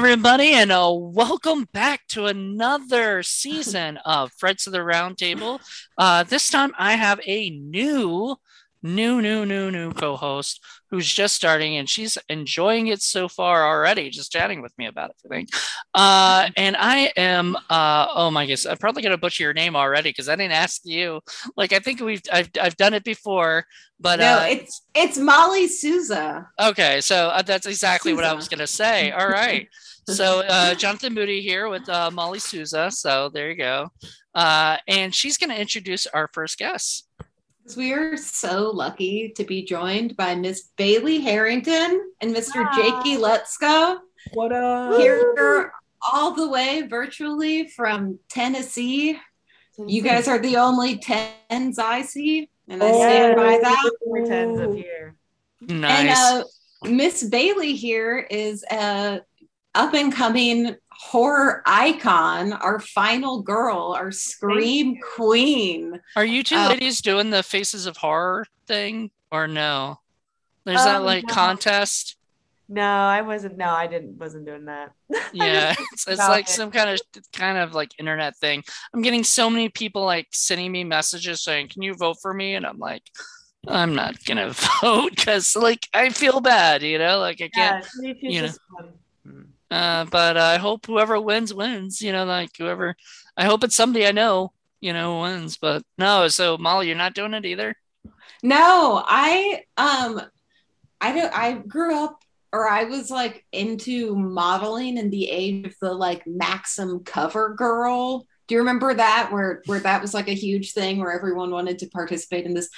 Everybody, and uh, welcome back to another season of Friends of the Roundtable. Uh, this time I have a new, new, new, new, new co host who's just starting and she's enjoying it so far already, just chatting with me about everything. Uh, and I am, uh, oh my goodness, I'm probably going to butcher your name already because I didn't ask you. Like, I think we've, I've, I've done it before, but no, uh, it's it's Molly Souza. Okay, so uh, that's exactly what I was going to say. All right. So uh, Jonathan Moody here with uh, Molly Souza. So there you go. Uh, and she's going to introduce our first guest. We are so lucky to be joined by Miss Bailey Harrington and Mr. Jakey Lutzko What up? here all the way virtually from Tennessee. You guys are the only tens I see, and I stand by that. We're tens up here. Nice. And uh, Miss Bailey here is a up and coming horror icon, our final girl, our scream queen. Are you two uh, ladies doing the Faces of Horror thing or no? There's that Um, like no. contest. No, I wasn't. No, I didn't. Wasn't doing that. Yeah, it's, it's like it. some kind of kind of like internet thing. I'm getting so many people like sending me messages saying, "Can you vote for me?" And I'm like, I'm not gonna vote because like I feel bad, you know, like I can't. Yeah, me too, you know. Uh, but I hope whoever wins wins. You know, like whoever. I hope it's somebody I know. You know, wins. But no. So Molly, you're not doing it either. No, I um I don't I grew up or I was like into modeling in the age of the like Maxim cover girl. Do you remember that where where that was like a huge thing where everyone wanted to participate in this?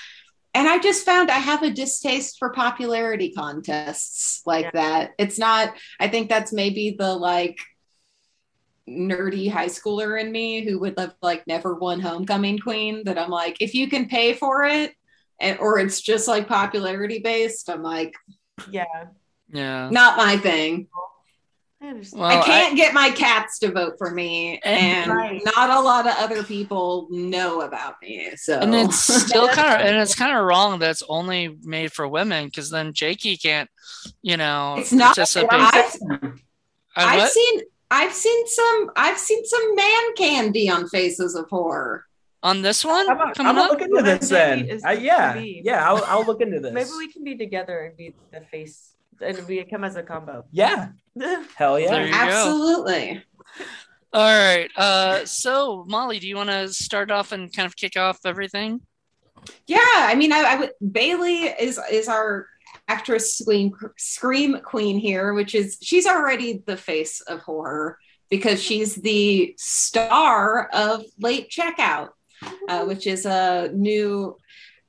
And I just found I have a distaste for popularity contests like Yeah. that. It's not I think that's maybe the like nerdy high schooler in me who would have like never won homecoming queen that I'm like if you can pay for it and or it's just like popularity based i'm like Yeah, Yeah. not my thing I. Well, i can't get my cats to vote for me And- and Right. not a lot of other people know about me so and it's still kind of and it's kind of wrong that it's only made for women because then Jakey can't, you know, It's not- participate. I've, I've seen i've seen some i've seen some man candy on faces of horror on this one I'm gonna, coming I'm gonna look into this then. Uh, yeah, yeah, I'll, I'll look into this. Maybe we can be together and be the face, and we come as a combo. Yeah, hell yeah. There you go. absolutely All right. Uh, so Molly, do you want to start off and kind of kick off everything? Yeah, I mean, I, I would. Bailey is is our actress scream scream queen here, which is she's already the face of horror because she's the star of Late Checkout, uh, which is a new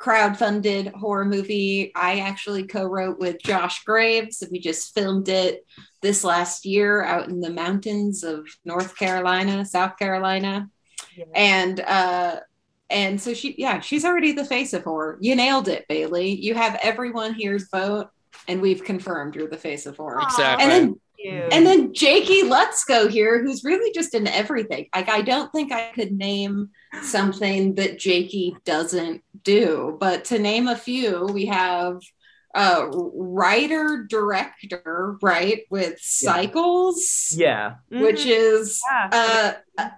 crowd-funded horror movie. I actually co-wrote with Josh Graves. We just filmed it this last year out in the mountains of North Carolina, South Carolina Yeah. and uh and so she yeah she's already the face of horror you nailed it bailey you have everyone here's vote and we've confirmed you're the face of horror Exactly. and then You. and then jakey let's here who's really just in everything like i don't think i could name something that jakey doesn't do but to name a few we have uh writer director right with cycles Yeah, which Mhm. is Yeah. uh,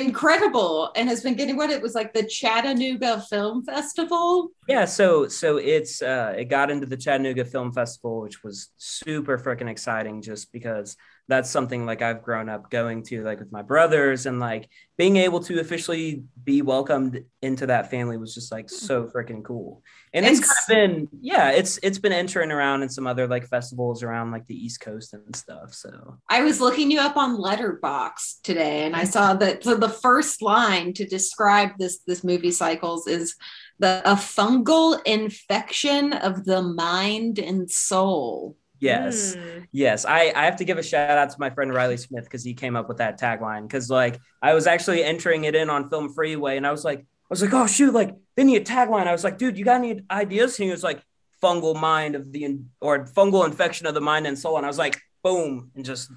incredible and has been getting what it was like the Chattanooga Film Festival. yeah. So, so it's uh, it got into the Chattanooga Film Festival, which was super freaking exciting, just because that's something like I've grown up going to, like with my brothers, and like being able to officially be welcomed into that family was just like so mm-hmm. freaking cool. And it's And kind of been, yeah, it's it's been entering around in some other like festivals around like the East Coast and stuff. So I was looking you up on Letterboxd today, and I saw that so the first line to describe this this movie cycles is the a fungal infection of the mind and soul. Yes. Mm. Yes, I, I have to give a shout out to my friend Riley Smith because he came up with that tagline. Because like I was actually entering it in on Film Freeway, and I was like, I was like, oh shoot, like they need a tagline. I was like, dude, you got any ideas? And he was like, fungal mind of the or fungal infection of the mind and soul. And I was like, boom, and just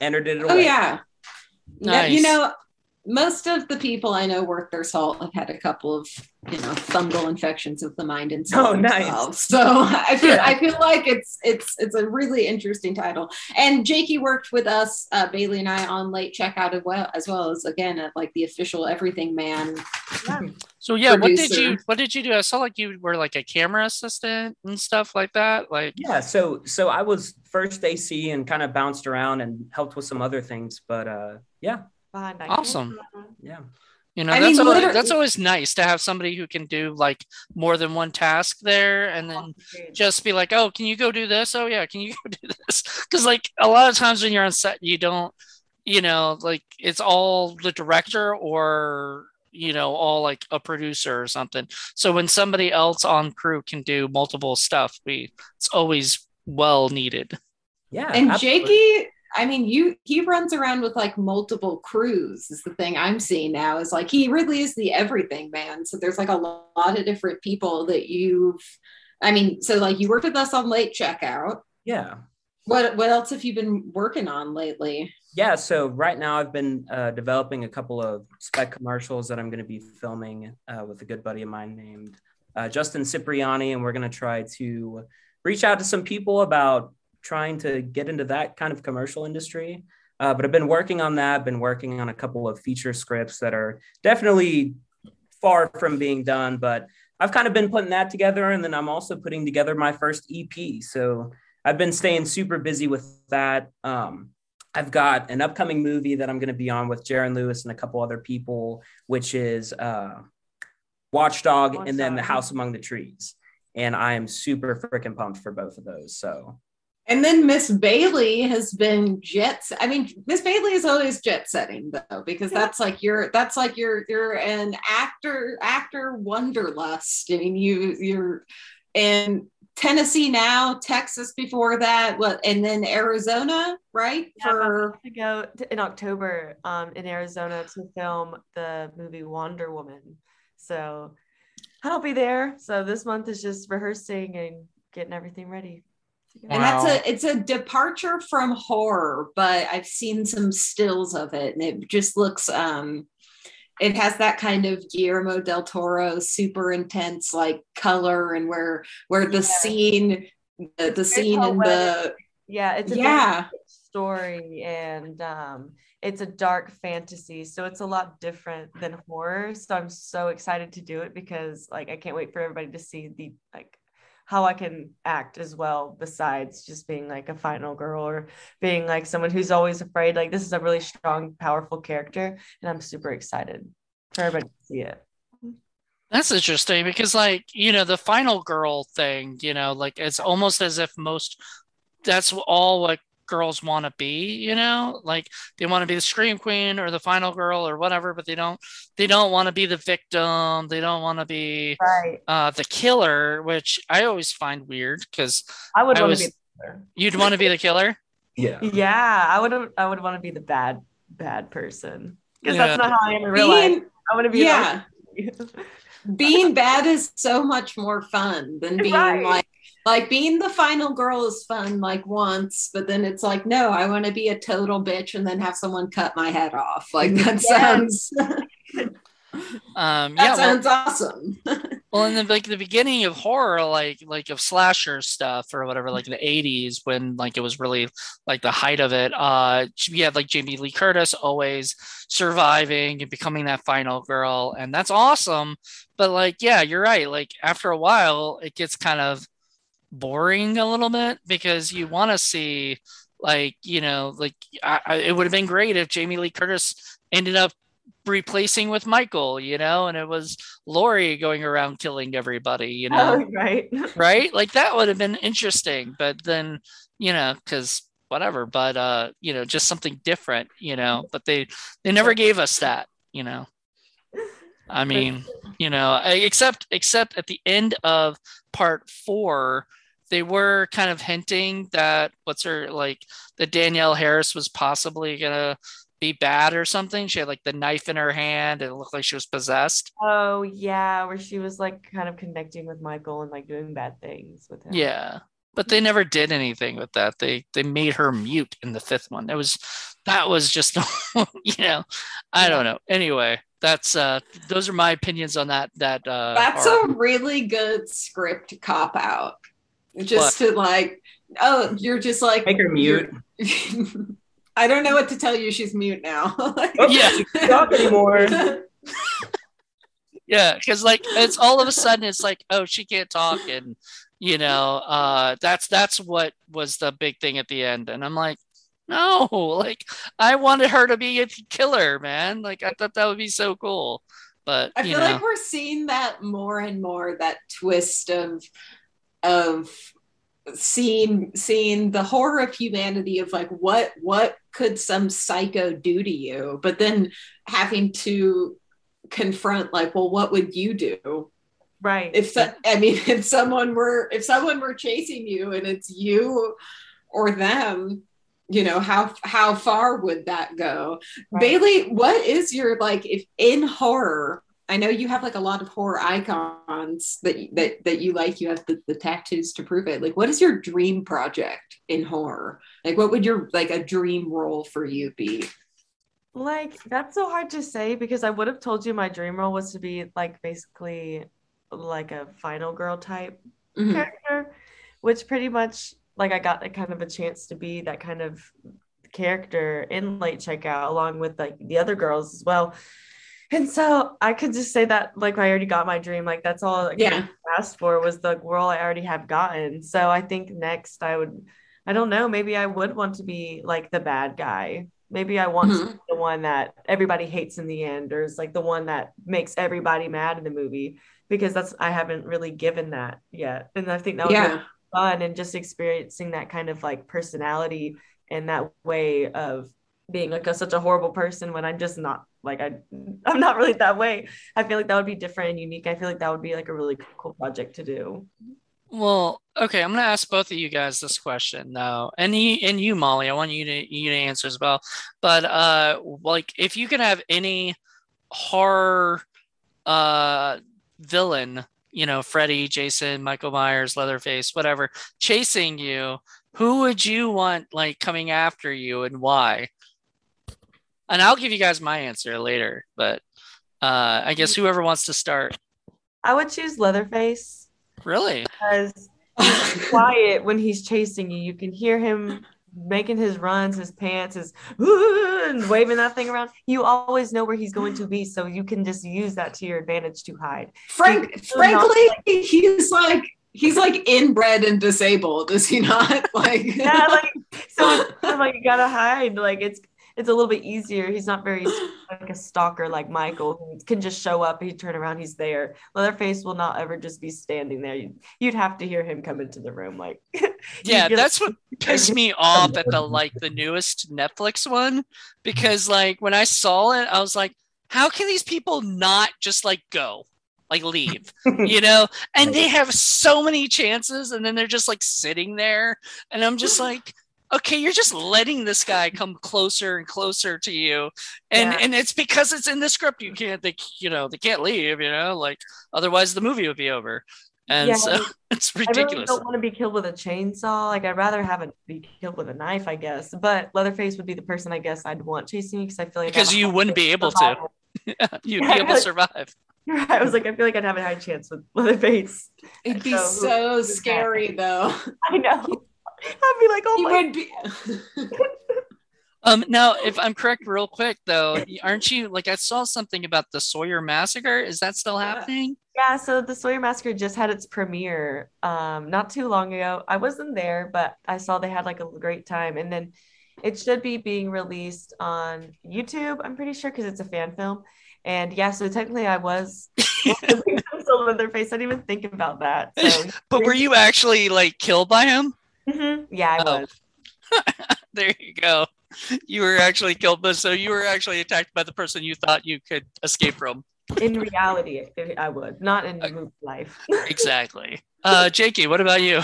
entered it away. Oh yeah. No, Nice. you know, most of the people I know worth their salt have had a couple of you know fungal infections of the mind and soul Oh, nice. themselves. So I feel Yeah. I feel like it's it's it's a really interesting title. And Jakey worked with us, uh, Bailey and I, on late checkout as well as well as again at like the official Everything Man. So yeah, what did you what did you do? I saw like you were like a camera assistant and stuff like that. Like Yeah, so so I was first AC and kind of bounced around and helped with some other things, but uh yeah, Behind that Awesome. camera. yeah. you know, I that's mean, always, literally- that's always nice to have somebody who can do like more than one task there, and then oh, just be like, oh, can you go do this? Oh yeah, can you go do this? Because like a lot of times when you're on set, you don't, you know, like it's all the director or you know all like a producer or something. So when somebody else on crew can do multiple stuff, we it's always well needed. Yeah. And absolutely. Jakey, I mean, you he runs around with like multiple crews. Is the thing I'm seeing now is like he really is the everything man. So there's like a lot of different people that you've. I mean, so like you worked with us on late checkout. Yeah. What what else have you been working on lately? Yeah, so right now I've been uh, developing a couple of spec commercials that I'm going to be filming uh, with a good buddy of mine named uh, Justin Cipriani, and we're going to try to reach out to some people about trying to get into that kind of commercial industry. Uh, but I've been working on that. Been working on a couple of feature scripts that are definitely far from being done, but I've kind of been putting that together, and then I'm also putting together my first EP. So I've been staying super busy with that. Um, I've got an upcoming movie that I'm going to be on with Jaron Lewis and a couple other people, which is uh, Watchdog and then The House Among the Trees. And I am super freaking pumped for both of those. So And then Miss Bailey has been jet. I mean, Miss Bailey is always jet setting though, because that's like you're that's like you're you're an actor actor wanderlust. I mean, you you're in Tennessee now, Texas before that, what, and then Arizona, right? Yeah, For to go to, in October um, in Arizona to film the movie Wonder Woman. So I'll be there. So this month is just rehearsing and getting everything ready. Go. and that's a it's a departure from horror, but I've seen some stills of it, and it just looks um it has that kind of Guillermo del Toro super intense like color and where where the Yeah. scene the, the scene in the Yeah, it's a yeah story and um it's a dark fantasy so it's a lot different than horror so i'm so excited to do it because like i can't wait for everybody to see the like how i can act as well besides just being like a final girl or being like someone who's always afraid. Like this is a really strong powerful character and i'm super excited for everybody to see it. That's interesting because, like, you know, the final girl thing, you know, like it's almost as if most that's all what girls want to be, you know, like they want to be the scream queen or the final girl or whatever, but they don't, they don't want to be the victim. They don't want to be right uh, the killer, which I always find weird because i would I want was- to be the you'd want to be the killer. yeah. yeah i would i would want to be the bad bad person because Yeah. that's not how i am in real life being I want to be yeah yeah. being bad is so much more fun than being Right. like like being the final girl is fun like once but then it's like no i want to be a total bitch and then have someone cut my head off like that Yes. sounds Um, that yeah, well, sounds awesome Well, in the like the beginning of horror, like like of slasher stuff or whatever, like the '80s when like it was really like the height of it. Uh, you had like Jamie Lee Curtis always surviving and becoming that final girl, and that's awesome. But like, yeah, you're right. Like after a while, it gets kind of boring a little bit because you want to see like you know like I, I, it would have been great if Jamie Lee Curtis ended up replacing with Michael, you know, and it was Laurie going around killing everybody, you know, Oh, right. right? Like that would have been interesting, but then, you know, because whatever, but uh, you know, just something different, you know, but they they never gave us that, you know. I mean, you know, except except at the end of part four, they were kind of hinting that what's her like that Danielle Harris was possibly gonna be bad or something. She had like the knife in her hand and it looked like she was possessed. Oh yeah, where she was like kind of connecting with Michael and like doing bad things with him. Yeah. but they never did anything with that. They they made her mute in the fifth one. That was that was just you know, I don't know. Anyway, that's uh those are my opinions on that that uh That's arc. a really good script cop out. Just to like, oh, you're just like Make her mute. I don't know what to tell you. She's mute now. Like- Yeah. she can't talk anymore. yeah because like it's all of a sudden it's like oh she can't talk and you know uh that's that's what was the big thing at the end and i'm like no like i wanted her to be a killer man like i thought that would be so cool but I feel know like we're seeing that more and more. That twist of of seeing seeing the horror of humanity of like what what could some psycho do to you, but then having to confront like, well, what would you do Right. if so, I mean if someone were if someone were chasing you and it's you or them you know how how far would that go Right. bailey what is your like if in horror i know you have like a lot of horror icons that that that you like you have the, the tattoos to prove it like what is your dream project in horror like what would your like a dream role for you be Like that's so hard to say because I would have told you my dream role was to be like basically like a final girl type Mhm. character, which pretty much like I got a kind of a chance to be that kind of character in late checkout along with like the other girls as well. And so I could just say that like I already got my dream. Like that's all I Yeah. asked for was the role I already have gotten. So I think next I would I don't know, maybe I would want to be like the bad guy. Maybe I want to Mhm. be the one that everybody hates in the end, or is like the one that makes everybody mad in the movie because that's I haven't really given that yet. And I think that would be fun and just experiencing that kind of like personality and that way of being like a, such a horrible person when I'm just not like I I'm not really that way. I feel like that would be different and unique. I feel like that would be like a really cool project to do. well okay i'm gonna ask both of you guys this question now, and you and you molly i want you to you to answer as well but uh like if you could have any horror uh villain you know freddy jason michael myers leatherface whatever chasing you who would you want like coming after you and why and i'll give you guys my answer later but uh i guess whoever wants to start I would choose Leatherface really because he's quiet when he's chasing you. You can hear him making his runs, his pants, his and waving that thing around. You always know where he's going to be, so you can just use that to your advantage to hide. Frank, He's not frankly, he's like he's like inbred and disabled, is he not? Like, Yeah, like so it's kind of like you gotta hide. Like it's it's a little bit easier. He's not very like a stalker like Michael who can just show up, he turn around, he's there. Leatherface will not ever just be standing there. You'd, you'd have to hear him come into the room. Like Yeah, that's what pissed me off at the like the newest Netflix one because like when I saw it, I was like, how can these people not just like go? Like leave, you know? And they have so many chances and then they're just like sitting there and I'm just like Okay, you're just letting this guy come closer and closer to you, and Yeah. and it's because it's in the script. You can't, they, you know, they can't leave. You know, like otherwise the movie would be over, and Yeah, so it's ridiculous. I really don't want to be killed with a chainsaw. Like I'd rather have it be killed with a knife, I guess. But Leatherface would be the person I guess I'd want chasing me because I feel like Because have a you wouldn't be able of to. You'd Yeah, be able to survive. I was like, I feel like I'd have a high chance with Leatherface. It'd be So so scary though. I know. I'd be like, oh He my would be. Um, now, if I'm correct, real quick though, aren't you like I saw something about the Sawyer massacre? Is that still Yeah. happening? Yeah, so the Sawyer Massacre just had its premiere um not too long ago. I wasn't there, but I saw they had like a great time. And then it should be being released on YouTube, I'm pretty sure, because it's a fan film. And yeah, so technically I was still Leatherface. I didn't even think about that. So But were you actually like killed by him? Mhm. yeah, I Oh. was. There you go. You were actually killed, but so you were actually attacked by the person you thought you could escape from. In reality, I- I would, not in movie life. Exactly. Uh, Jakey, what about you?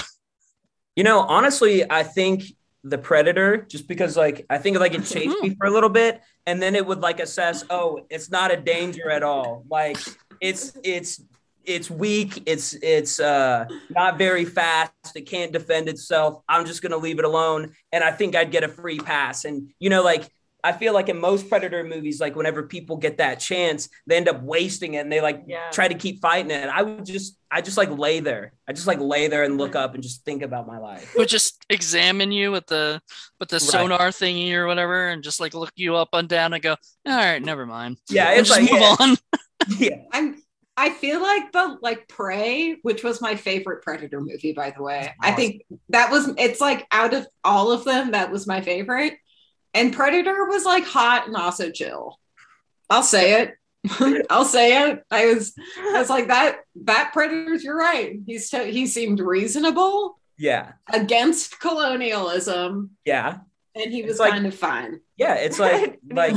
You know, honestly, I think the predator, just because like I think like it chased me for a little bit, and then it would like assess, oh, it's not a danger at all. Like it's it's it's weak. It's it's uh, not very fast. It can't defend itself. I'm just gonna leave it alone, and I think I'd get a free pass. And you know, like I feel like in most predator movies, like whenever people get that chance, they end up wasting it, and they like Yeah. try to keep fighting it. I would just, I just like lay there. I just like lay there and look up and just think about my life. Would just examine you with the with the Right. sonar thingy or whatever, and just like look you up and down and go, all right, never mind. Yeah, And it's just like move yeah, on. yeah. I'm I feel like the like Prey, which was my favorite Predator movie, by the way. I think that was it's like out of all of them, that was my favorite. And Predator was like hot and also chill. I'll say it. I'll say it. I was I was like that that Predator's you're right. He's t- he seemed reasonable yeah, against colonialism yeah, and he was like- kind of fine. yeah. It's like like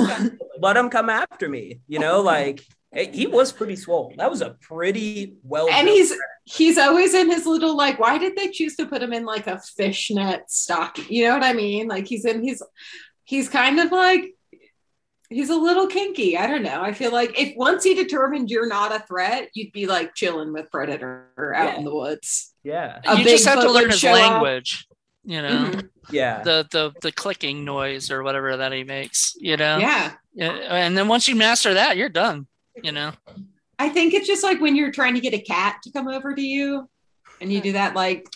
let him come after me. You know, like hey, he was pretty swole. That was a pretty well. and he's he's always in his little like why did they choose to put him in like a fishnet stocking you know what i mean like he's in he's he's kind of like he's a little kinky i don't know i feel like if once he determined you're not a threat you'd be like chilling with predator out Yeah. in the woods yeah, A you just have to learn his show up. language. You know, Mhm. yeah. the the the clicking noise or whatever that he makes. You know, yeah Yeah, and then once you master that, you're done. You know, i think it's just like when you're trying to get a cat to come over to you and you do that like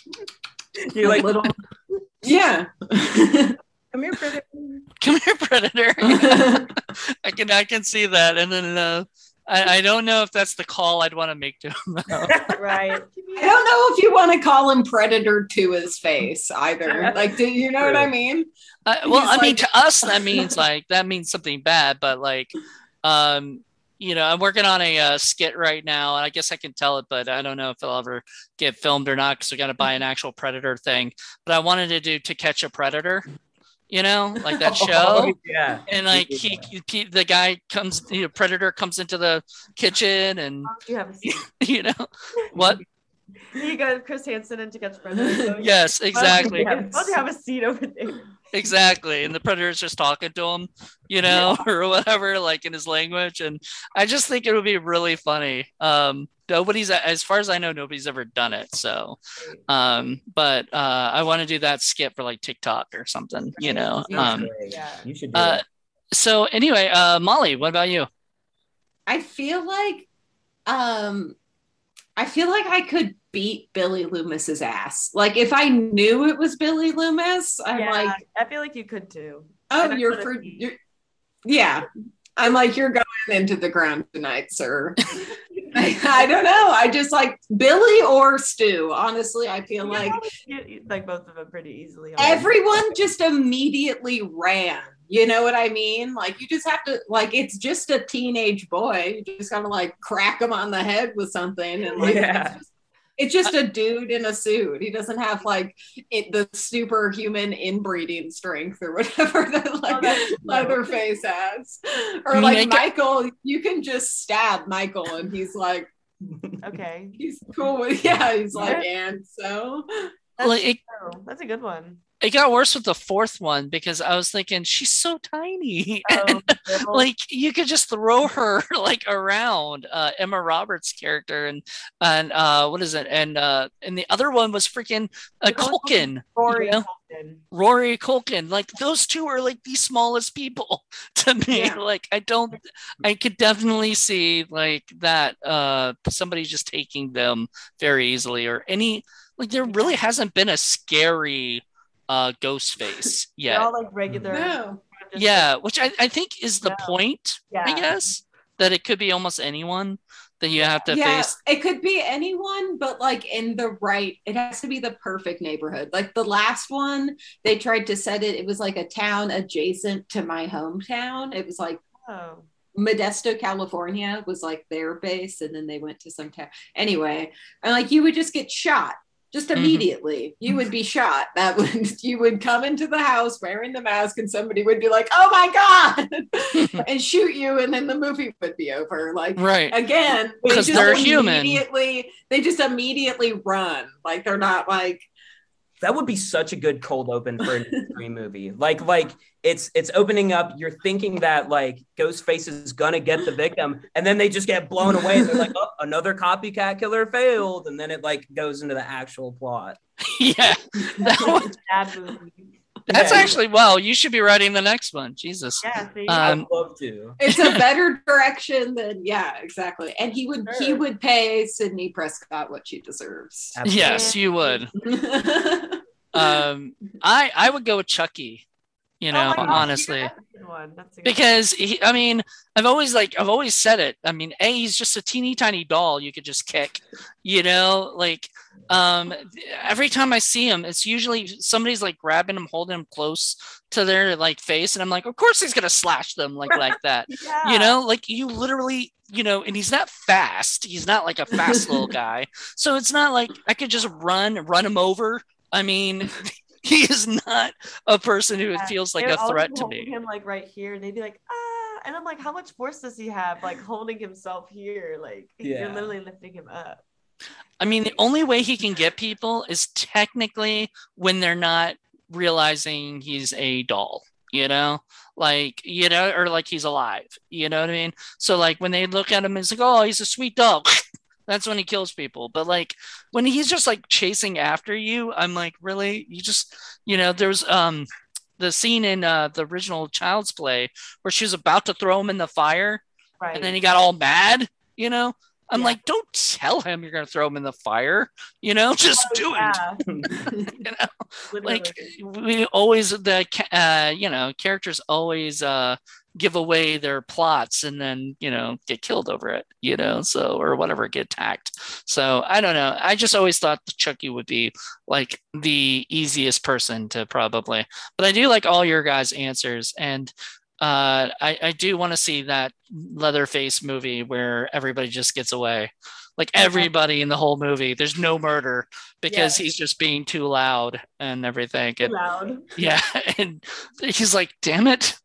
You're like, little yeah come here, predator. come here, predator. I can I can see that, and then uh, I I don't know if that's the call I'd want to make to him. right. I don't know if you want to call him predator to his face either. Like, do you know what I mean? Uh, well, He's I mean, to us that means like that means something bad, but like, um, you know, I'm working on a uh, skit right now, and I guess I can tell it, but I don't know if it'll ever get filmed or not because we got to buy an actual predator thing. But I wanted to do to catch a predator, you know, like that show. Oh, yeah. And like he, he, the guy comes, you know, predator comes into the kitchen, and You have you know what? You got Chris Hansen and to catch Predator. Yes, exactly. Why don't you have a seat over there? Exactly. And the predator's just talking to him, you know, or whatever, like in his language. And I just think it would be really funny. Um, nobody's as far as I know, nobody's ever done it. So um, but uh I want to do that skit for like TikTok or something, you know. Um yeah. You should do uh so anyway, uh Molly, what about you? I feel like, um, I feel like I could beat Billy Loomis's ass. Like, if I knew it was Billy Loomis, I'm yeah, like, I feel like you could too. oh, you're for, you're, yeah. I'm like, you're going into the ground tonight, sir. I, I don't know. I just like Billy or Stu. Honestly, I feel You like get, like both of them pretty easily. everyone just immediately ran. You know what I mean? Like you just have to like it's just a teenage boy. You just gotta like crack him on the head with something and like Yeah. it's, just, it's just a dude in a suit. He doesn't have like it, the superhuman inbreeding strength or whatever that oh, like Oh. Leatherface has. Or I mean, like I get- Michael, you can just stab Michael and he's like Okay. he's cool with yeah, he's like and so That's, Well, it. That's a good one. It got worse with the fourth one because I was thinking she's so tiny. Oh, like you could just throw her like around uh Emma Roberts character and and uh what is it and uh and the other one was freaking uh, Culkin Rory you know? Culkin. Rory Culkin like those two are like the smallest people to me Yeah. like I don't I could definitely see like that uh somebody just taking them very easily or any like there really hasn't been a scary uh ghost face They're all like regular. no. yeah which I, I think is the Yeah. point i guess that it could be almost anyone that you have to yeah, face it could be anyone, but like in the right, it has to be the perfect neighborhood. Like the last one, they tried to set it, it was like a town adjacent to my hometown. It was like Oh. Modesto, California was like their base, and then they went to some town. Anyway, and like you would just get shot just Mhm. immediately. You would be shot. That would you would come into the house wearing the mask, and somebody would be like, "Oh my god," and shoot you, and then the movie would be over. Like right again they Because just they're human. immediately they just immediately run like they're not like that would be such a good cold open for a Scream movie. Like, like it's it's opening up. You're thinking that like Ghostface is gonna get the victim, and then they just get blown away. And they're like, oh, another copycat killer failed, and then it like goes into the actual plot. yeah, that was, Bad movie. That's Yeah. actually well. You should be writing the next one. Jesus. Yeah. Um, I'd love to. It's a better direction than yeah, exactly. And he would he would pay Sidney Prescott what she deserves. Absolutely. Yes, you would. Um, I I would go with Chucky. You Oh know, my gosh, honestly. that's a good one. That's a good because he, I mean, I've always like I've always said it. I mean, a he's just a teeny tiny doll you could just kick, you know. Like, um, every time I see him, it's usually somebody's like grabbing him, holding him close to their like face, and I'm like, of course he's gonna slash them like like that, Yeah. you know. Like you literally, you know, and he's not fast. He's not like a fast little guy, so it's not like I could just run run him over. I mean. He is not a person who Yeah. feels like They a threat to hold me. Him like right here, and they'd be like, ah, and I'm like, how much force does he have? Like holding himself here, like you're literally lifting him up. I mean, the only way he can get people is technically when they're not realizing he's a doll, you know, like, you know, or like he's alive, you know what I mean? So, like, when they look at him, it's like, oh, he's a sweet dog. That's when he kills people. But, like, when he's just like chasing after you, I'm like, really? You just, you know, there's, um, the scene in uh, the original Child's Play where she was about to throw him in the fire Right. and then he got all mad, you know. I'm Yeah. like, don't tell him you're gonna throw him in the fire, you know, just Oh, do it. You know, like we always the uh, you know characters always uh give away their plots and then you know get killed over it, you know, so or whatever get attacked. So I don't know. I just always thought Chucky would be like the easiest person to probably, but I do like all your guys' answers and. Uh, I, I do want to see that Leatherface movie where everybody just gets away. Like everybody in the whole movie, there's no murder because Yeah. he's just being too loud and everything. Too And, loud. yeah, and he's like, "Damn it,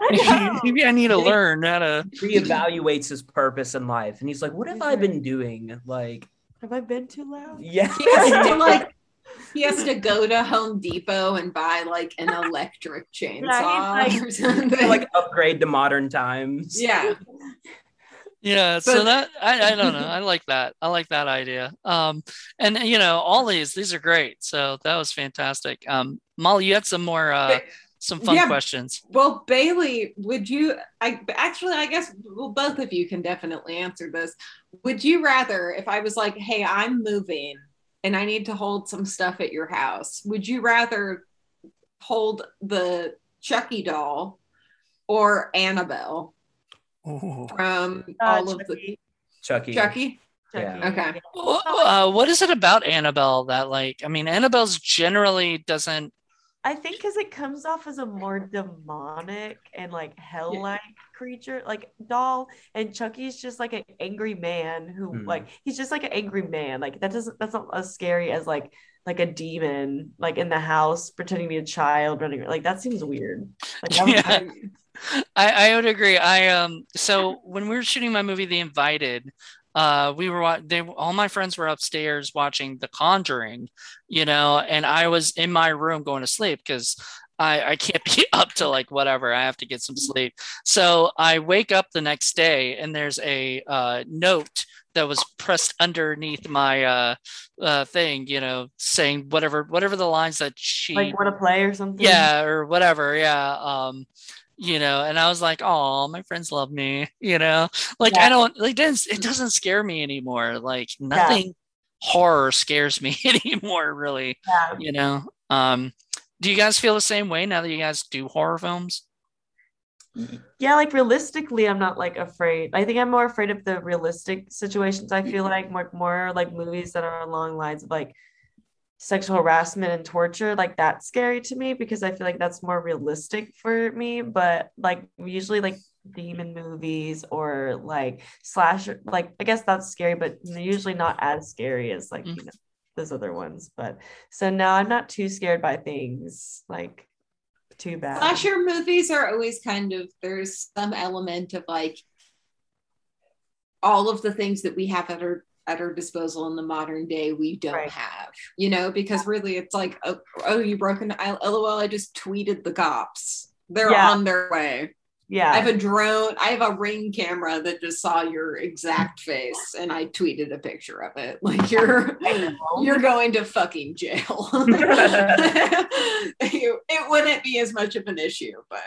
I maybe I need to learn how to." Reevaluates his purpose in life, and he's like, "What have I been doing?" Like, Have I been too loud? yeah, he has to like he has to go to Home Depot and buy like an electric chainsaw like- or something. like upgrade to modern times. yeah. Yeah, so But- that I, I don't know. I like that. I like that idea. Um, and you know, all these these are great. So that was fantastic. Um, Molly, you had some more uh, some fun Yeah. questions. Well, Bailey, would you? I actually, I guess, well, both of you can definitely answer this. Would you rather, if I was like, "Hey, I'm moving and I need to hold some stuff at your house," would you rather hold the Chucky doll or Annabelle from Uh, all of the Chucky. Chucky. Chucky? Yeah. Okay. Uh, what is it about Annabelle that like? I mean, Annabelle's generally doesn't. I think because it comes off as a more demonic and like hell-like creature, like doll, and Chucky's just like an angry man who, Hmm. like, he's just like an angry man. Like that doesn't that's not as scary as like like a demon, like in the house pretending to be a child running. Like that seems weird. Like I would- Yeah. I, I would agree. I um so when we were shooting my movie The Invited, uh we were they all my friends were upstairs watching The Conjuring, you know, and I was in my room going to sleep because I I can't be up to like whatever. I have to get some sleep. So I wake up the next day and there's a uh note that was pressed underneath my uh uh thing, you know, saying whatever whatever the lines that she like want to play or something. yeah or whatever yeah um you know and i was like oh my friends love me you know? Like i don't like it doesn't, it doesn't scare me anymore like nothing horror scares me anymore really Yeah. you know? Um do you guys feel the same way now that you guys do horror films? Yeah like realistically i'm not like afraid. I think i'm more afraid of the realistic situations i feel like more more like movies that are along lines of like sexual harassment and torture like that's scary to me because i feel like that's more realistic for me but like usually like demon movies or like slasher like i guess that's scary but usually not as scary as like Mm. you know those other ones but so now i'm not too scared by things like too bad Slasher movies are always kind of there's some element of like all of the things that we have at our at our disposal in the modern day we don't Right. have you know because really it's like oh, oh you broke an I, lol i just tweeted the cops they're Yeah. on their way Yeah. i have a drone i have a ring camera that just saw your exact face and i tweeted a picture of it like you're you're going to fucking jail it wouldn't be as much of an issue but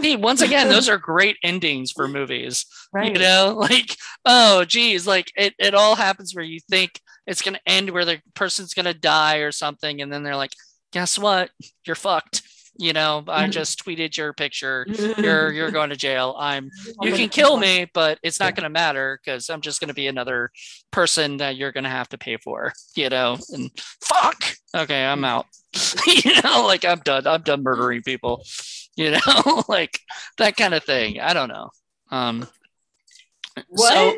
See, once again, those are great endings for movies. right. You know, like, oh, geez, like it, it all happens where you think it's going to end where the person's going to die or something. And then they're like, guess what? You're fucked. You know, I just tweeted your picture. You're you're going to jail. I'm you can kill me, but it's not going to matter because I'm just going to be another person that you're going to have to pay for, you know. And fuck, okay, I'm out. you know, like I'm done. I'm done murdering people. You know, like that kind of thing. I don't know. Um, what So,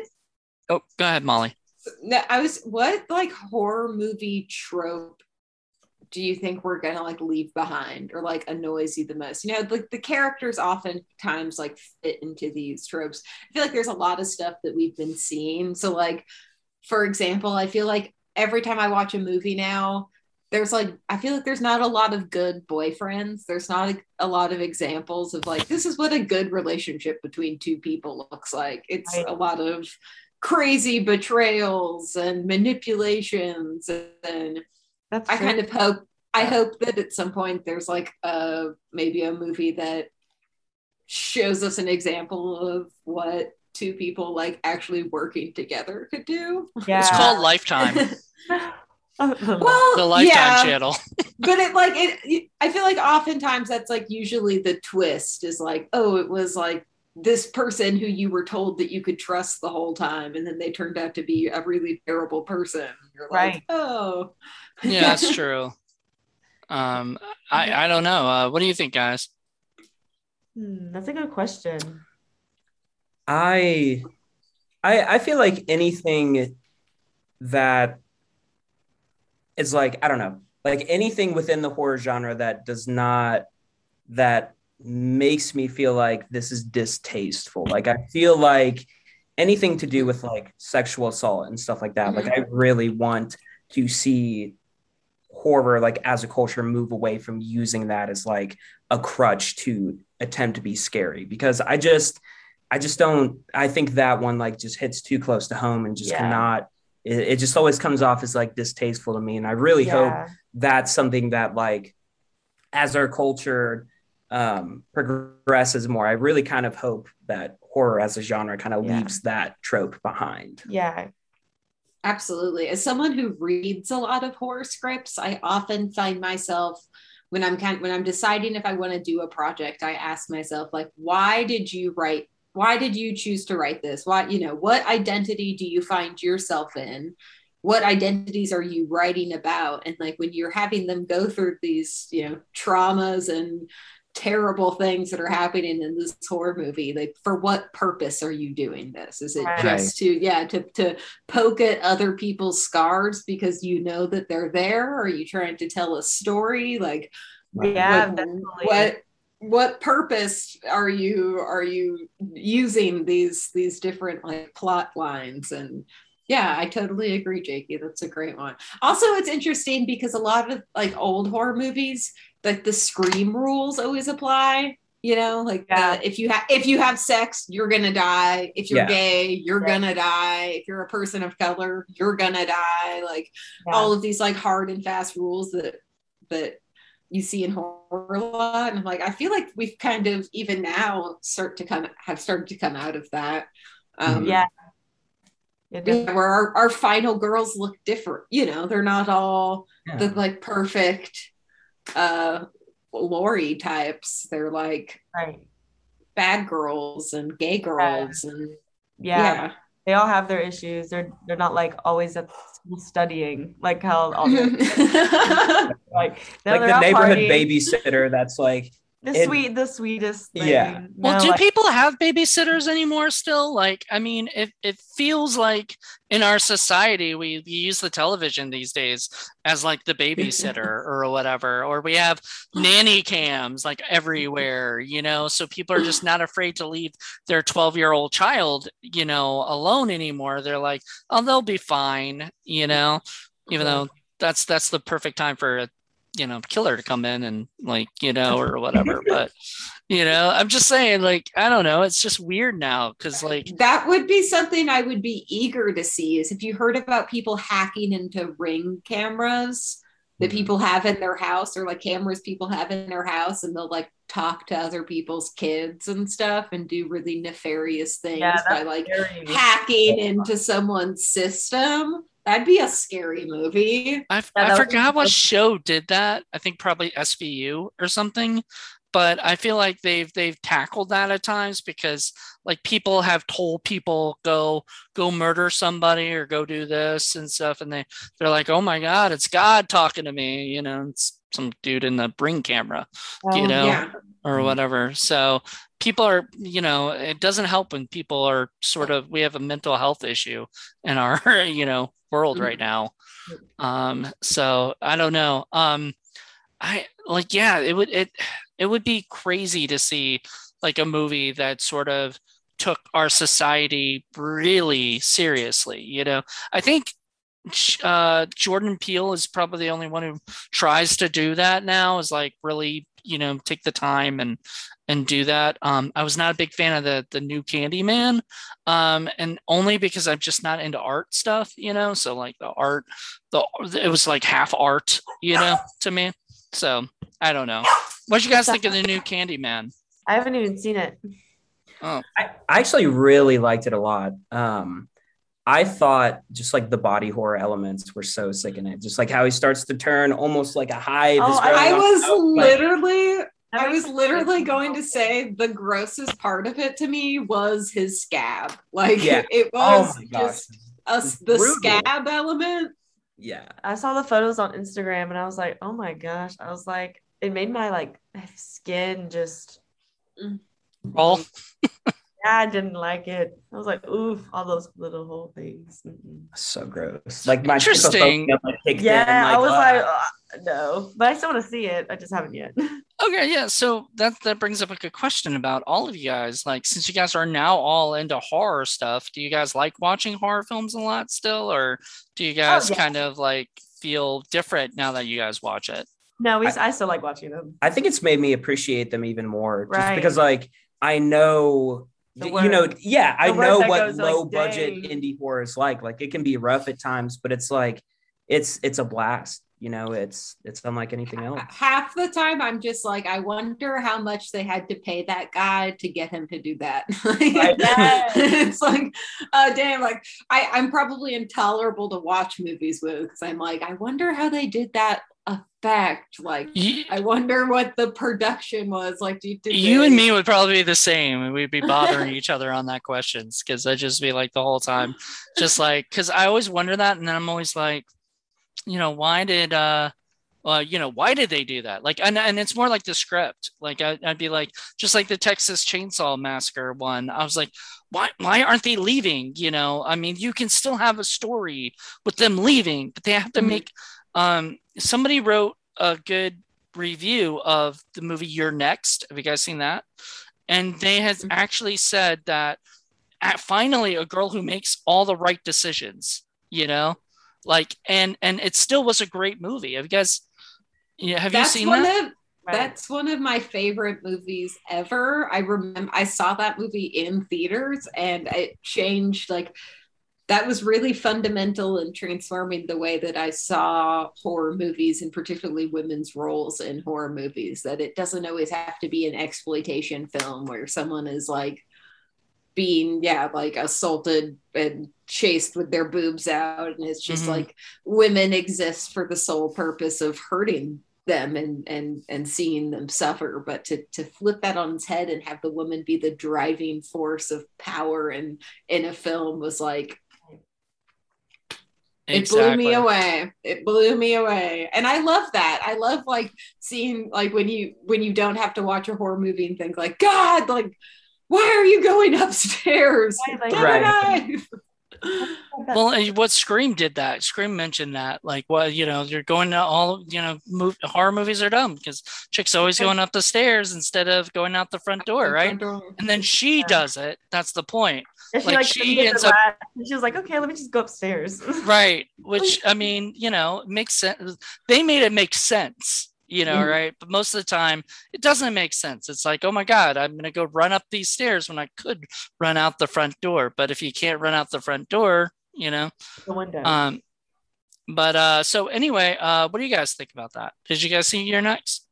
oh, go ahead, Molly. No, I was what like horror movie trope do you think we're gonna like leave behind or like annoys you the most? You know, like the characters oftentimes like fit into these tropes. I feel like there's a lot of stuff that we've been seeing. So like, for example, I feel like every time I watch a movie now, there's like I feel like there's not a lot of good boyfriends. There's not a, a lot of examples of like this is what a good relationship between two people looks like. It's Right. a lot of crazy betrayals and manipulations and That's I true. kind of hope I hope that at some point there's like a maybe a movie that shows us an example of what two people like actually working together could do. yeah. It's called Lifetime, well, the Lifetime yeah, channel. but it like it I feel like oftentimes that's like usually the twist is like, oh, it was like this person who you were told that you could trust the whole time, and then they turned out to be a really terrible person. You're like, Right. oh, Yeah, that's true. Um, I I don't know. Uh, what do you think, guys? Hmm, that's a good question. I I I feel like anything that is like I don't know, like anything within the horror genre that does not that makes me feel like this is distasteful. Like I feel like anything to do with like sexual assault and stuff like that. Like I really want to see horror like as a culture move away from using that as like a crutch to attempt to be scary because I just I just don't. I think that one like just hits too close to home and just Yeah. cannot. It, it just always comes off as like distasteful to me, and I really hope that's something that like as our culture um, progresses more. I really kind of hope that horror as a genre kind of Yeah. leaves that trope behind. Yeah. Absolutely. As someone who reads a lot of horror scripts, I often find myself when I'm kind when I'm deciding if I want to do a project, I ask myself like, why did you write? Why did you choose to write this? Why, you know, what identity do you find yourself in? What identities are you writing about? And like when you're having them go through these, you know, traumas and terrible things that are happening in this horror movie like for what purpose are you doing this is it Right. just to yeah to to poke at other people's scars because you know that they're there? Or are you trying to tell a story? Like, Yeah, what, definitely. what what purpose are you are you using these these different like plot lines and yeah i totally agree jakey that's a great one also it's interesting because a lot of like old horror movies like the scream rules always apply you know like Yeah. the, if you have if you have sex you're gonna die if you're Yeah. gay you're Right. gonna die if you're a person of color you're gonna die like Yeah. all of these like hard and fast rules that that you see in horror a lot and i'm like i feel like we've kind of even now start to come have started to come out of that um Yeah. Yeah, yeah, where our, our final girls look different you know they're not all Yeah. the like perfect uh laurie types they're like right. bad girls and gay girls and Yeah. yeah, They all have their issues. They're they're not like always at school studying, like how all the like no, like the neighborhood partying. babysitter that's like The It- sweet, the sweetest. Thing. Yeah. Well, do like- people have babysitters anymore still? Like, I mean, it, it feels like in our society, we, we use the television these days as like the babysitter or whatever, or we have nanny cams like everywhere, you know, so people are just not afraid to leave their 12 year old child, you know, alone anymore. They're like, oh, they'll be fine, you know, even though that's, that's the perfect time for a, you know, killer to come in and like, you know, or whatever. But, you know, I'm just saying, like, I don't know. It's just weird now because, like, That would be something I would be eager to see. Is if you heard about people hacking into ring cameras that Mhm. people have in their house, or like cameras people have in their house, and they'll like talk to other people's kids and stuff, and do really nefarious things Yeah, by like hacking into someone's system. That'd be a scary movie. I, I forgot what show did that. I think probably SVU or something. But I feel like they've they've tackled that at times because like people have told people go go murder somebody or go do this and stuff, and they they're like, oh my god, it's God talking to me, you know, it's some dude in the bring camera. you Oh, know, yeah. or Mhm. whatever. So people are, you know, it doesn't help when people are sort of we have a mental health issue in our, you know, world right now. Um, so I don't know. Um, I like, yeah, it would it it would be crazy to see like a movie that sort of took our society really seriously. You know, I think uh, Jordan Peele is probably the only one who tries to do that now. Is like really, you know, take the time and and do that. Um, I was not a big fan of the the new Candyman, um, and only because I'm just not into art stuff, you know. So like the art, the it was like half art, you know, to me. So I don't know. What you guys think of the new Candyman? I haven't even seen it. I, I actually really liked it a lot. Um, I thought just like the body horror elements were so sick in it. Just like how he starts to turn almost like a hive. Oh, is I- growing I on was like- literally I was literally going to say the grossest part of it to me was his scab. Like Yeah. it oh was my gosh. just us the Brutal. scab element. Yeah. I saw the photos on Instagram and I was like, oh my gosh. I was like, it made my like skin just mm. All yeah, I didn't like it. I was like, oof, all those little whole things. Mm-mm. So gross. Like my Interesting. trypophobia, like, kicked in, Yeah, I was uh, like, "Ugh, no, but I still want to see it. I just haven't yet. Okay, yeah. So that that brings up a good question about all of you guys. Like, since you guys are now all into horror stuff, do you guys like watching horror films a lot still, or do you guys yeah. kind of like feel different now that you guys watch it? no, we, I, still like watching them. I think it's made me appreciate them even more. Just Right. because like I know You know, yeah, I know what goes, like, low budget dang. indie horror is like. Like it can be rough at times, but it's like it's it's a blast. You know, it's it's unlike anything else. Half the time I'm just like, I wonder how much they had to pay that guy to get him to do that. It's like, uh damn, like I, I'm probably intolerable to watch movies with because I'm like, I wonder how they did that effect. Like You, I wonder what the production was like. Did, did you they- and me would probably be the same, and we'd be bothering each other on that questions because I'd just be like the whole time, just like because I always wonder that, and then I'm always like, you know, why did uh well, you know, why did they do that? Like, and, and it's more like the script. Like, I, I'd be like, just like the Texas Chainsaw Massacre one. I was like, why, why aren't they leaving? You know, I mean, you can still have a story with them leaving, but they have to Mhm. make. Um, somebody wrote a good review of the movie You're Next. Have you guys seen that? And they had Mhm. actually said that at finally a girl who makes all the right decisions. You know, like, and and it still was a great movie. Have you guys? Yeah, have That's you seen one that? of That's one of my favorite movies ever. I remember I saw that movie in theaters and it changed like that was really fundamental in transforming the way that I saw horror movies and particularly women's roles in horror movies that it doesn't always have to be an exploitation film where someone is like being yeah like assaulted and chased with their boobs out and it's just Mhm. like women exist for the sole purpose of hurting them and and and seeing them suffer but to to flip that on its head and have the woman be the driving force of power and in a film was like It blew me away. It blew me away. And I love that. I love like seeing like when you when you don't have to watch a horror movie and think like, God, like, why are you going upstairs? Right, like- Get Right. Well, and what Scream did that. Scream mentioned that, like, well, you know, you're going to all, you know, move, horror movies are dumb because chicks always going up the stairs instead of going out the front door, right? And then she Yeah. does it. That's the point, And she Like, like, she ends up- and she was like, okay, let me just go upstairs. right? Which I mean, you know, makes sense. They made it make sense, you know, Mhm. right? But most of the time, it doesn't make sense. It's like, oh my god, I'm gonna go run up these stairs when I could run out the front door. But if you can't run out the front door, you know, the window. Um, but uh, so anyway, uh, what do you guys think about that? Did you guys see You're Next?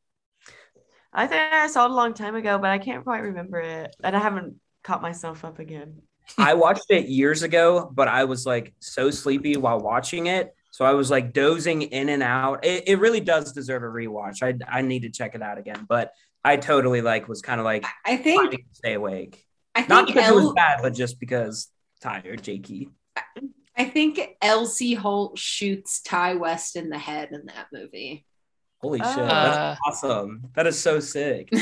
I think I saw it a long time ago, but I can't quite remember it, and I haven't caught myself up again. I watched it years ago, but I was like so sleepy while watching it. So I was like dozing in and out. It, it really does deserve a rewatch. I, I need to check it out again, but I totally like was kind of like I think trying to stay awake. I Not think because it was bad, but just because tired, Jakey. I think LC Holt shoots Ti West in the head in that movie. Holy shit. Uh, That's awesome. That is so sick.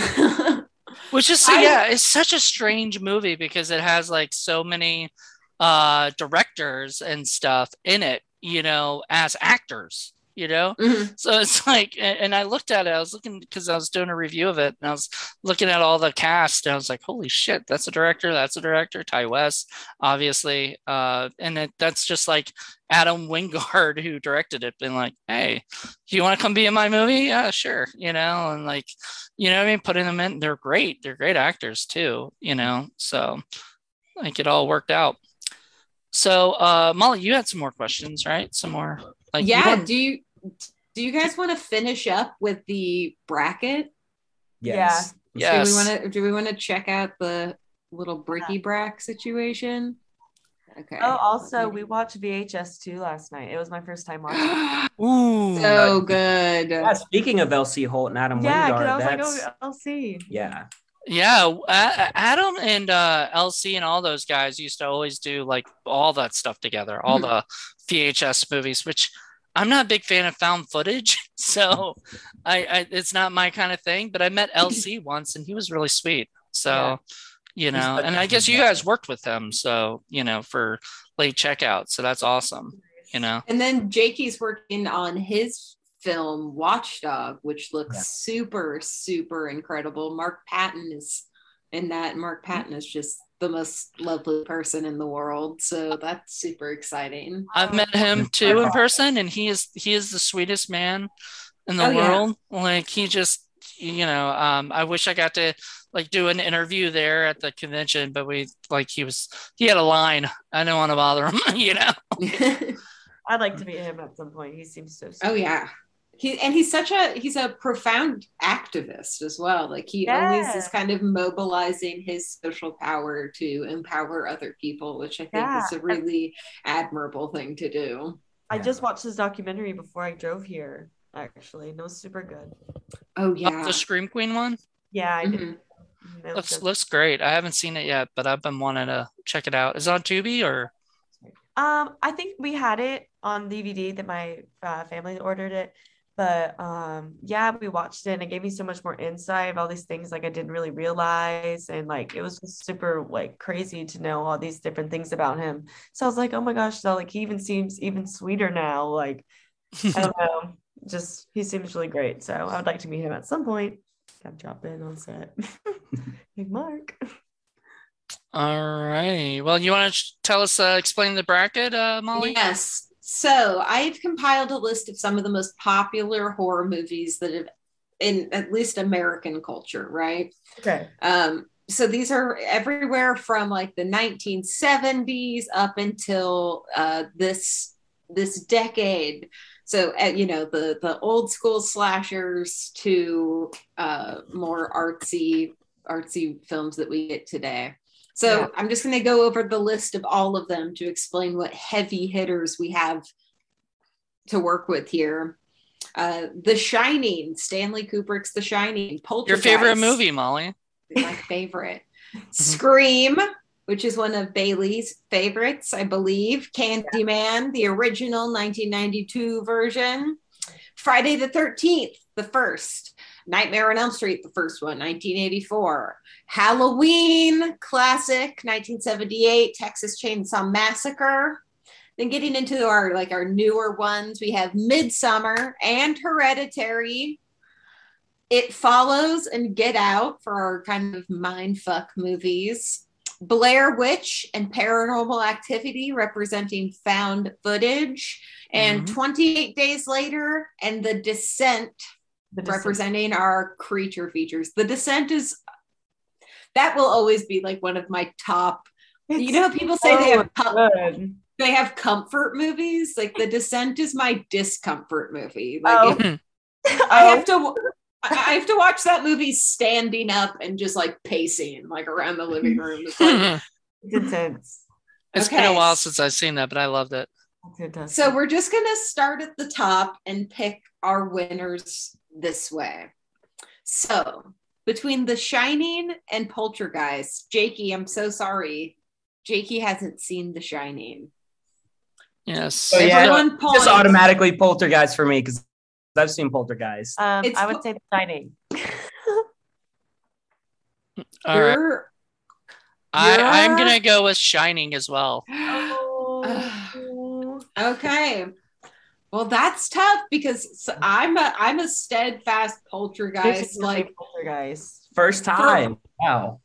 Which is I- yeah, it's such a strange movie because it has like so many uh directors and stuff in it, you know, as actors, you know. Mhm. So it's like, and I looked at it. I was looking because I was doing a review of it, and I was looking at all the cast, and I was like, "Holy shit, that's a director! That's a director!" Ti West, obviously, uh, and it, that's just like Adam Wingard who directed it, been like, "Hey, you want to come be in my movie? Yeah, sure," you know, and like, you know, what I mean, putting them in, they're great. They're great actors too, you know. So, like, it all worked out. So, uh, Molly, you had some more questions, right? Some more, like, yeah. want- Do you do you guys want to finish up with the bracket? Yes. Yes. Do we want to do we want to check out the little bricky brack situation? Okay. Oh, also, we watched VHS 2 last night. It was my first time watching. Ooh. so good. Yeah, speaking of LC Holt and Adam yeah, Wingard, because I was like, oh, that's, oh, I'll see. yeah. Yeah, Adam and uh, LC and all those guys used to always do like all that stuff together, all Mhm. the VHS movies, which I'm not a big fan of found footage, so I, I it's not my kind of thing. But I met LC once, and he was really sweet. So Yeah. you know, and I guess you guys worked with him, so you know, for late checkout. So that's awesome. You know, And then Jakey's working on his film Watchdog, which looks Yeah. super, super incredible. Mark Patton is in that. Mark Patton is just the most lovely person in the world. So that's super exciting. I've met him too in person, and he is he is the sweetest man in the Oh, yeah. world. Like he just, you know, um, I wish I got to like do an interview there at the convention, but we like he was he had a line. I didn't want to bother him, you know. I'd like to meet him at some point. He seems so sweet. oh yeah. He and he's such a he's a profound activist as well. Like he always is kind of mobilizing his social power to empower other people, which I think Yeah. is a really admirable thing to do. I Yeah. just watched his documentary before I drove here, actually, and it was super good. Oh Oh, yeah. the Scream Queen one Yeah, I did. Mhm. Mm, it looks good. looks great. I haven't seen it yet, but I've been wanting to check it out. Is it on Tubi or Um, I think we had it on DVD that my uh, family ordered it, but um, yeah, we watched it and it gave me so much more insight of all these things like I didn't really realize, and like it was just super like crazy to know all these different things about him. So I was like, oh my gosh, so like he even seems even sweeter now. Like I don't know, just he seems really great. So I would like to meet him at some point. Gotta drop in on set. hey, Mark. all right? Well, you want to tell us, uh, explain the bracket, uh, Molly? Yes. So I've compiled a list of some of the most popular horror movies that have in at least American culture, right? Okay. Um, so these are everywhere from like the 1970s up until uh, this this decade. So uh, you know the the old school slashers to uh, more artsy artsy films that we get today. So Yeah. I'm just going to go over the list of all of them to explain what heavy hitters we have to work with here. Uh, the Shining, Stanley Kubrick's The Shining, Your favorite movie, Molly? my favorite. Scream, which is one of Bailey's favorites, I believe. Candyman, the original 1992 version. Friday the 13th, the first. Nightmare on Elm Street, the first one, 1984. Halloween, classic, 1978. Texas Chainsaw Massacre. Then getting into our like our newer ones, we have Midsommar and Hereditary. It follows and Get Out for our kind of mindfuck movies. Blair Witch and Paranormal Activity representing found footage. And Mhm. 28 Days Later and The Descent. Representing our creature features. The Descent is that will always be like one of my top. It's you know, how people say they have com- they have comfort movies. Like The Descent is my discomfort movie. Like Oh. if- hmm. Oh, I have to. I I have to watch that movie standing up and just like pacing like around the living room. It's like- it's intense. it's been a while since I've seen that, but I loved it. So we're just going to start at the top and pick our winners this way. So between The Shining and Poltergeist, Jakey, I'm so sorry. Jakey hasn't seen The Shining. Yes. Oh, yeah. Everyone Just points. automatically poltergeist for me because I've seen poltergeist. um, it's I would po- say The Shining. All right. You're- I, I'm gonna go with Shining as well. Oh. okay. Well, that's tough because I'm a I'm a steadfast poltergeist. Like Poltergeist. First time. Wow.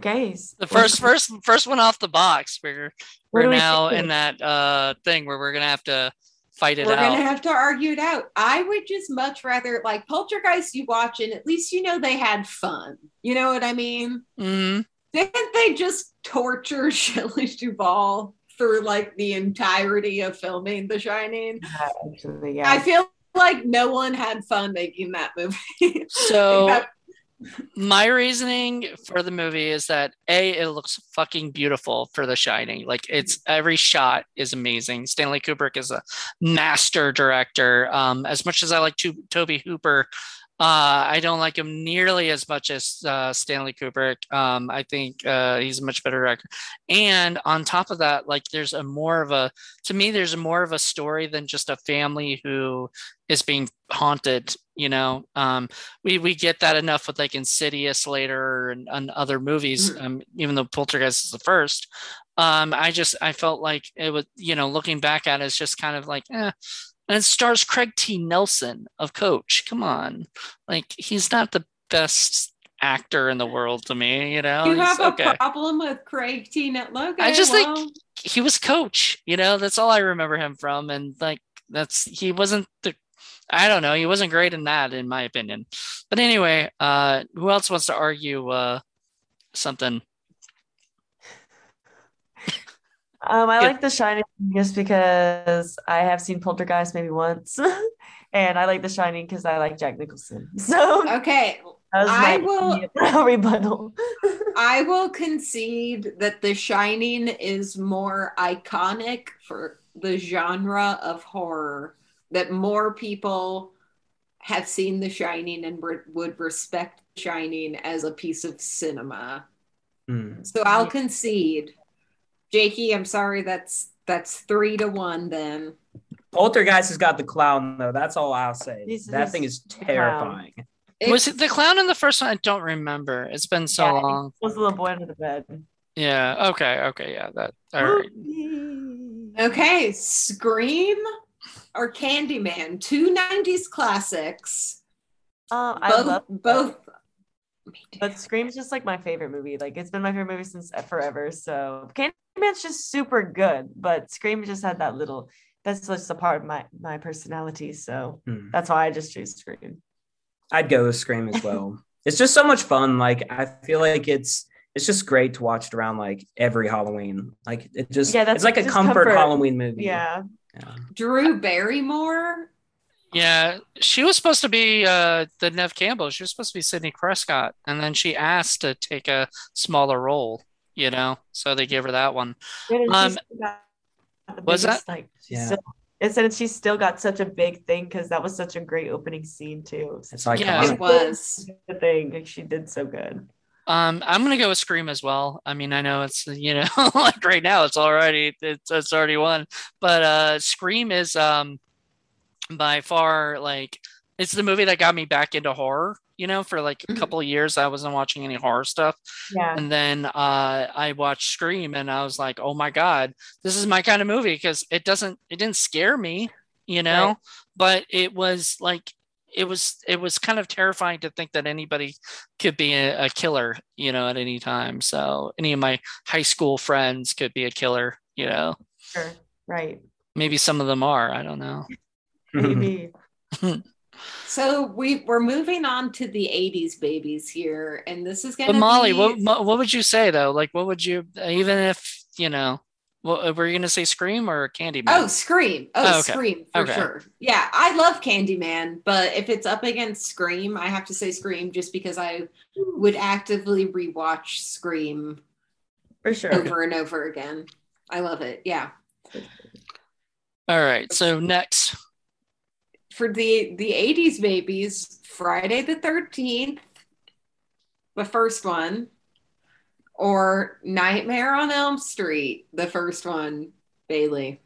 Guys. The first first first one off the box. We're we're we now think? in that uh thing where we're gonna have to fight it we're out. gonna have to argue it out. I would just much rather like poltergeist. You watch and at least you know they had fun. You know what I mean? Mhm. Didn't they just torture Shelley Duvall through like the entirety of filming The Shining? Yeah, actually, yeah. I feel like no one had fun making that movie. So That- my reasoning for the movie is that a it looks fucking beautiful for the shining like it's every shot is amazing stanley kubrick is a master director um as much as i like to- Tobe Hooper uh, I don't like him nearly as much as uh, Stanley Kubrick. Um, I think uh, he's a much better director. And on top of that, like there's a more of a to me, there's a more of a story than just a family who is being haunted. You know, um, we we get that enough with like Insidious later and, and other movies. Mhm. Um, even though Poltergeist is the first, um, I just I felt like it was you know looking back at it, it's just kind of like eh. And it stars Craig T. Nelson of Coach. Come on, like he's not the best actor in the world to me. You know, you He's have a okay. problem with Craig T. Nelson? I just think- he was Coach. You know, that's all I remember him from, and like that's he wasn't the. I don't know. He wasn't great in that, in my opinion. But anyway, uh, who else wants to argue uh, something? Um, I Yeah. like The Shining just because I have seen Poltergeist maybe once, and I like The Shining because I like Jack Nicholson. So okay, I will- rebuttal. I will concede that The Shining is more iconic for the genre of horror, that more people have seen The Shining and re- would respect The Shining as a piece of cinema. Hmm. So I'll concede. Jakey, I'm sorry, that's that's three to one then. Poltergeist has got the clown though. That's all I'll say. He's- that he's thing is terrifying. was it the clown in the first one? I don't remember. It's been so Yeah, long. was the little boy under the bed. Yeah. Okay. Okay. Yeah. That. All right. Okay, Scream or Candyman, two 90s classics. Um, I both love both. Me. But Scream's just like my favorite movie. Like it's been my favorite movie since forever. So Candyman's just super good, but Scream just had that little. That's just a part of my my personality. So Hmm. that's why I just choose Scream. I'd go with Scream as well. it's just so much fun. Like I feel like it's it's just great to watch it around like every Halloween. Like it just Yeah, that's it's like a comfort, comfort. Halloween movie. Yeah, Yeah. Drew Barrymore. Yeah, she was supposed to be uh, the Neve Campbell. She was supposed to be Sidney Prescott, and then she asked to take a smaller role. You know, so they gave her that one. Um, still got the was biggest, like she's Yeah. still, it said she's still got such a big thing because that was such a great opening scene too. It's like Yeah. It was. the thing like she did so good. Um, I'm gonna go with Scream as well. I mean, I know it's you know like right now it's already it's it's already won, but uh, Scream is um by far like it's the movie that got me back into horror. You know, for like a Mhm. couple of years, I wasn't watching any horror stuff, Yeah. and then uh, I watched Scream, and I was like, oh my god, this is my kind of movie because it doesn't it didn't scare me, you know, Right. but it was like it was it was kind of terrifying to think that anybody could be a, a killer you know at any time so any of my high school friends could be a killer you know Sure. Right. maybe some of them are i don't know Maybe. So we we're moving on to the '80s babies here, and this is gonna. but molly be, what what would you say though like what would you even if you know what uh, were you gonna say scream or candyman Oh, Scream! Oh, Oh, okay. Scream for Okay. sure. Yeah, I love Candyman, but if it's up against Scream, I have to say Scream just because I would actively rewatch Scream For sure. over and over again. I love it. Yeah. all right so next For the the '80s babies, Friday the Thirteenth, the first one, or Nightmare on Elm Street, the first one. Bailey.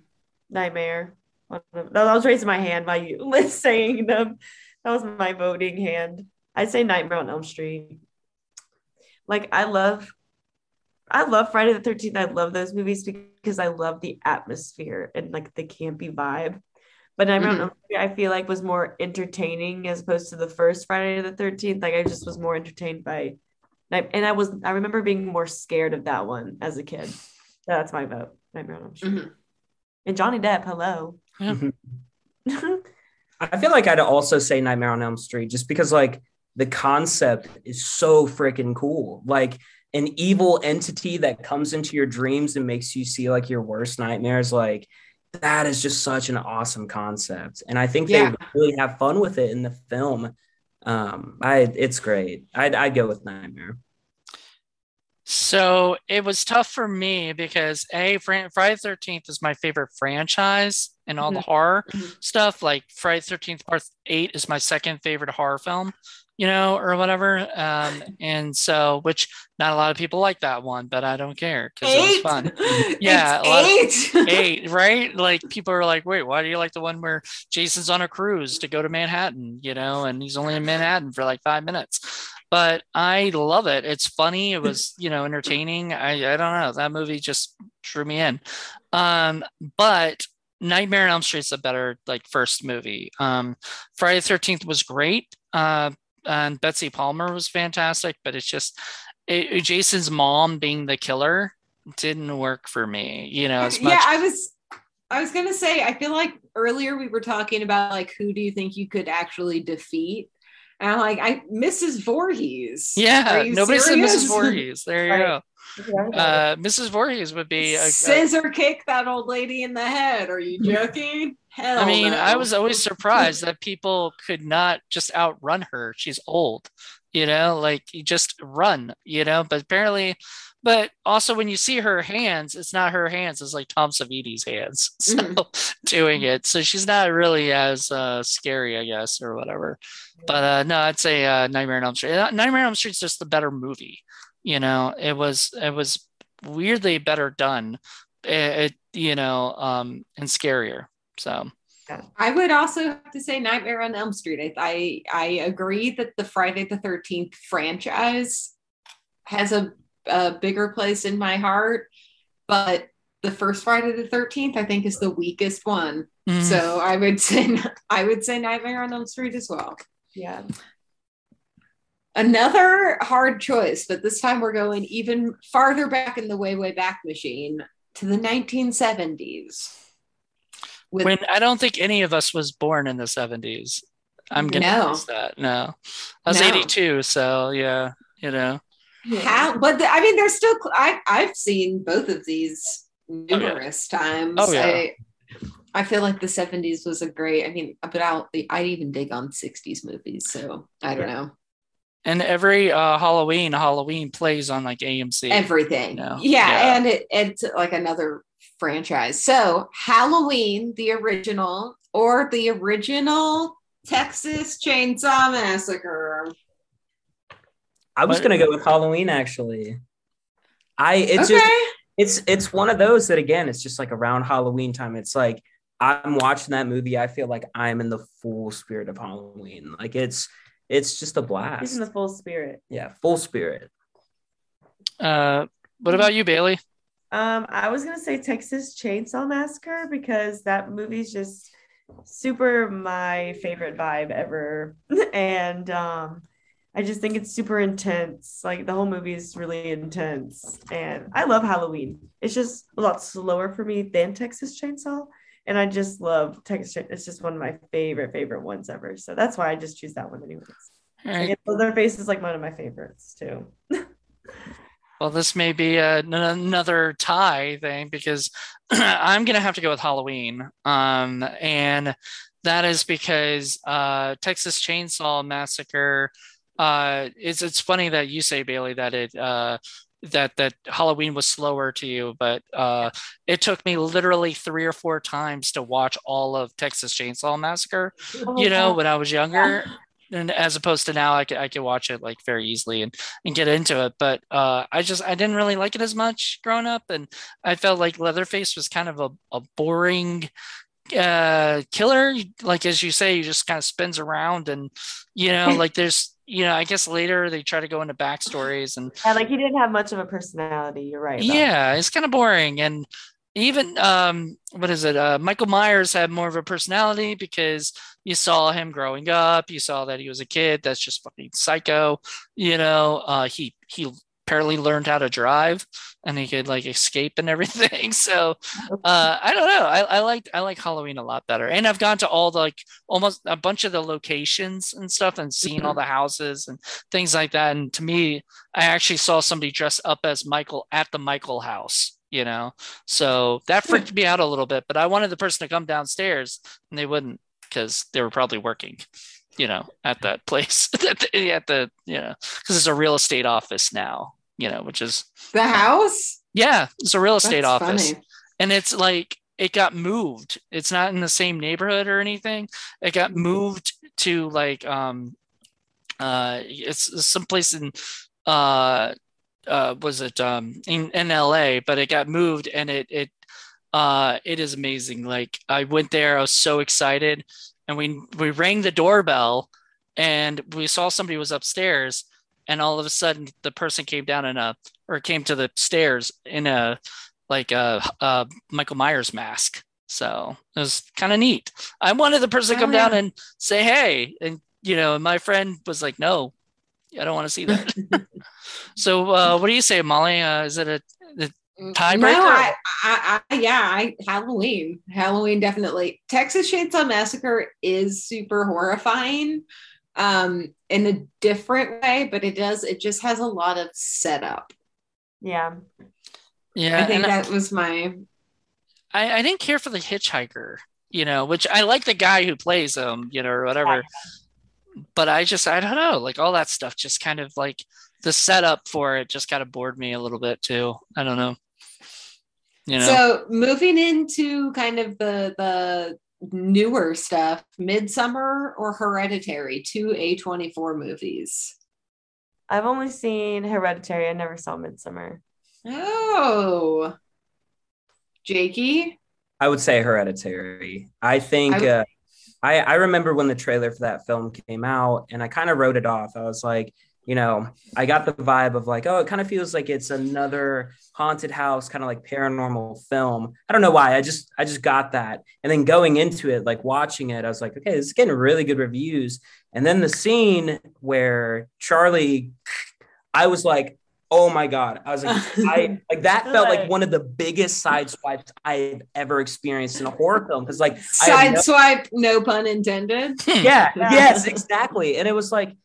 Nightmare. Of- I was raising my hand while you was saying them. That was my voting hand. I'd say Nightmare on Elm Street. Like I love, I love Friday the Thirteenth. I love those movies because I love the atmosphere and like the campy vibe. But Nightmare on Mhm. Elm Street, I feel like was more entertaining as opposed to the first Friday the Thirteenth. Like I just was more entertained by, and I was I remember being more scared of that one as a kid. That's my vote. Nightmare on Elm Street. Mhm. And Johnny Depp, hello. I feel like I'd also say Nightmare on Elm Street just because like the concept is so freaking cool. Like an evil entity that comes into your dreams and makes you see like your worst nightmares. Like that is just such an awesome concept. And I think Yeah. they really have fun with it in the film. Um, I it's great. I'd I'd go with Nightmare. So it was tough for me because a Fri- Friday Thirteenth is my favorite franchise and all the horror Mhm. stuff. Like Friday Thirteenth Part Eight is my second favorite horror film, you know, or whatever. Um, and so which not a lot of people like that one, but I don't care because it was fun. Yeah, lot of- eight. Eight, right? Like people are like, wait, why do you like the one where Jason's on a cruise to go to Manhattan, you know, and he's only in Manhattan for like five minutes? But I love it. It's funny. It was, you know, entertaining. I, I don't know. That movie just drew me in. Um, but Nightmare on Elm Street's a better like first movie. Um, Friday the 13th was great. Uh, and Betsy Palmer was fantastic, but it's just it, Jason's mom being the killer didn't work for me, you know, as much. yeah, I was I was gonna say, I feel like earlier we were talking about like who do you think you could actually defeat? And I'm like, I Mrs. Voorhees. Yeah, nobody serious? said Mrs. Voorhees. There you Right. go. Uh, Mrs. Voorhees would be. A, a- Scissor kick that old lady in the head. Are you joking? Hell I mean, no. I was always surprised that people could not just outrun her. She's old, you know, like you just run, you know. But apparently, but also when you see her hands, it's not her hands; it's like Tom Savini's hands so, Mhm. doing it. So she's not really as uh, scary, I guess, or whatever. But uh, no, I'd say uh, Nightmare on Elm Street. Nightmare on Elm Street's just the better movie. You know, it was it was weirdly better done. It, it you know, um, and scarier. So I would also have to say Nightmare on Elm Street. I I, I agree that the Friday the Thirteenth franchise has a, a bigger place in my heart, but the first Friday the Thirteenth I think is the weakest one. mm, So I would say I would say Nightmare on Elm Street as well. yeah. Another hard choice, but this time we're going even farther back in the way way back machine to the 1970s. With when I don't think any of us was born in the seventies. I'm gonna No. that. No, I was No. 82, so yeah, you know. How but the, i mean there's still i i've seen both of these numerous times Oh, yeah. I, I feel like the 70s was a great i mean but i'll i'd even dig on 60s movies so i don't know And every uh, Halloween, Halloween plays on like AMC. everything No. yeah, Yeah. and it, it's like another franchise so halloween the original or the original texas chainsaw massacre I was What- gonna go with Halloween actually. I it's okay. just it's it's one of those that again it's just like around Halloween time. It's like I'm watching that movie. I feel like I'm in the full spirit of Halloween. Like it's it's just a He's blast. in the full spirit. yeah, full spirit. Uh, what about you, Bailey? Um, I was gonna say Texas Chainsaw Massacre because that movie's just super my favorite vibe ever, and um, I just think it's super intense. Like the whole movie is really intense, and I love Halloween. It's just a lot slower for me than Texas Chainsaw, and I just love Texas. Chain- It's just one of my favorite favorite ones ever. So that's why I just choose that one, anyways. All right. And Leatherface is like one of my favorites too. Well, this may be a, n- another tie thing because I'm gonna have to go with Halloween, um, and that is because uh, Texas Chainsaw Massacre. Uh, it's it's funny that you say Bailey that it uh, that that Halloween was slower to you, but uh, it took me literally three or four times to watch all of Texas Chainsaw Massacre. You know, when I was younger. And as opposed to now, I can I can watch it like very easily and and get into it. But uh, I just I didn't really like it as much growing up, and I felt like Leatherface was kind of a, a boring uh killer like as you say he just kind of spins around and you know like there's you know i guess later they try to go into backstories and Yeah, like he didn't have much of a personality. You're right. yeah it's kind of boring and even um what is it uh michael myers had more of a personality because you saw him growing up you saw that he was a kid that's just fucking psycho you know uh he he apparently learned how to drive and he could like escape and everything. So uh i don't know. I, I like i like halloween a lot better. And i've gone to all the like almost a bunch of the locations and stuff and seen all the houses and things like that. And to me i actually saw somebody dress up as michael at the michael house you know? So that freaked me out a little bit but i wanted the person to come downstairs and they wouldn't because they were probably working you know at that place at the, at the you know because it's a real estate office now you know which is The house? yeah it's a real estate That's office. Funny. and it's like it got moved. It's not in the same neighborhood or anything. It got moved to like um uh it's someplace in uh uh was it um in, in LA but it got moved and it it uh it is amazing. Like I went there I was so excited. And we we rang the doorbell and we saw somebody was upstairs and all of a sudden the person came down in a or came to the stairs in a like a, a Michael Myers mask. So it was kind of neat. I wanted the person to Oh, come down yeah. and say hey, and you know, and my friend was like, "No, I don't want to see that." so uh, what do you say, Molly? Uh, is it a Tiebreaker? No, I, I, I, yeah, I Halloween, Halloween definitely. Texas Chainsaw Massacre is super horrifying, um, in a different way, but it does. It just has a lot of setup. Yeah. yeah? I think and I- that was my. I, I didn't care for the hitchhiker, you know, which I like the guy who plays him, you know, or whatever. But I just, I don't know, like all that stuff just kind of like the setup for it just kind of bored me a little bit too. I don't know. You know, So moving into kind of the the newer stuff, Midsommar or Hereditary, two A twenty four movies. I've only seen Hereditary. I never saw Midsommar. Oh, Jakey. I would say Hereditary. I think I would- uh, I I remember when the trailer for that film came out, and I kind of wrote it off. I was like, you know, I got the vibe of like, oh, it kind of feels like it's another haunted house, kind of like paranormal film. I don't know why. I just I just got that, and then going into it, like watching it, I was like, okay, this is getting really good reviews. And then the scene where Charlie, I was like, oh my god, I was like, I like that felt like one of the biggest side swipes I've ever experienced in a horror film because like I Side no- swipe, no pun intended. yeah, Yeah. yes, exactly. And it was like,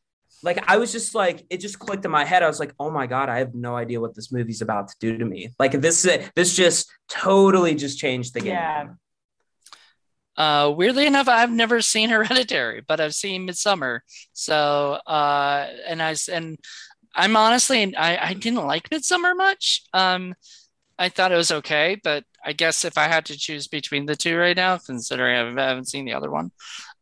like I was just like, it just clicked in my head. I was like, oh my god, I have no idea what this movie's about to do to me. Like this, this just totally just changed the game. Yeah. uh, weirdly enough, I've never seen Hereditary, but I've seen Midsommar. So, uh, and I and I'm honestly, I, I didn't like Midsommar much. Um, I thought it was okay, but I guess if I had to choose between the two right now, considering I haven't seen the other one,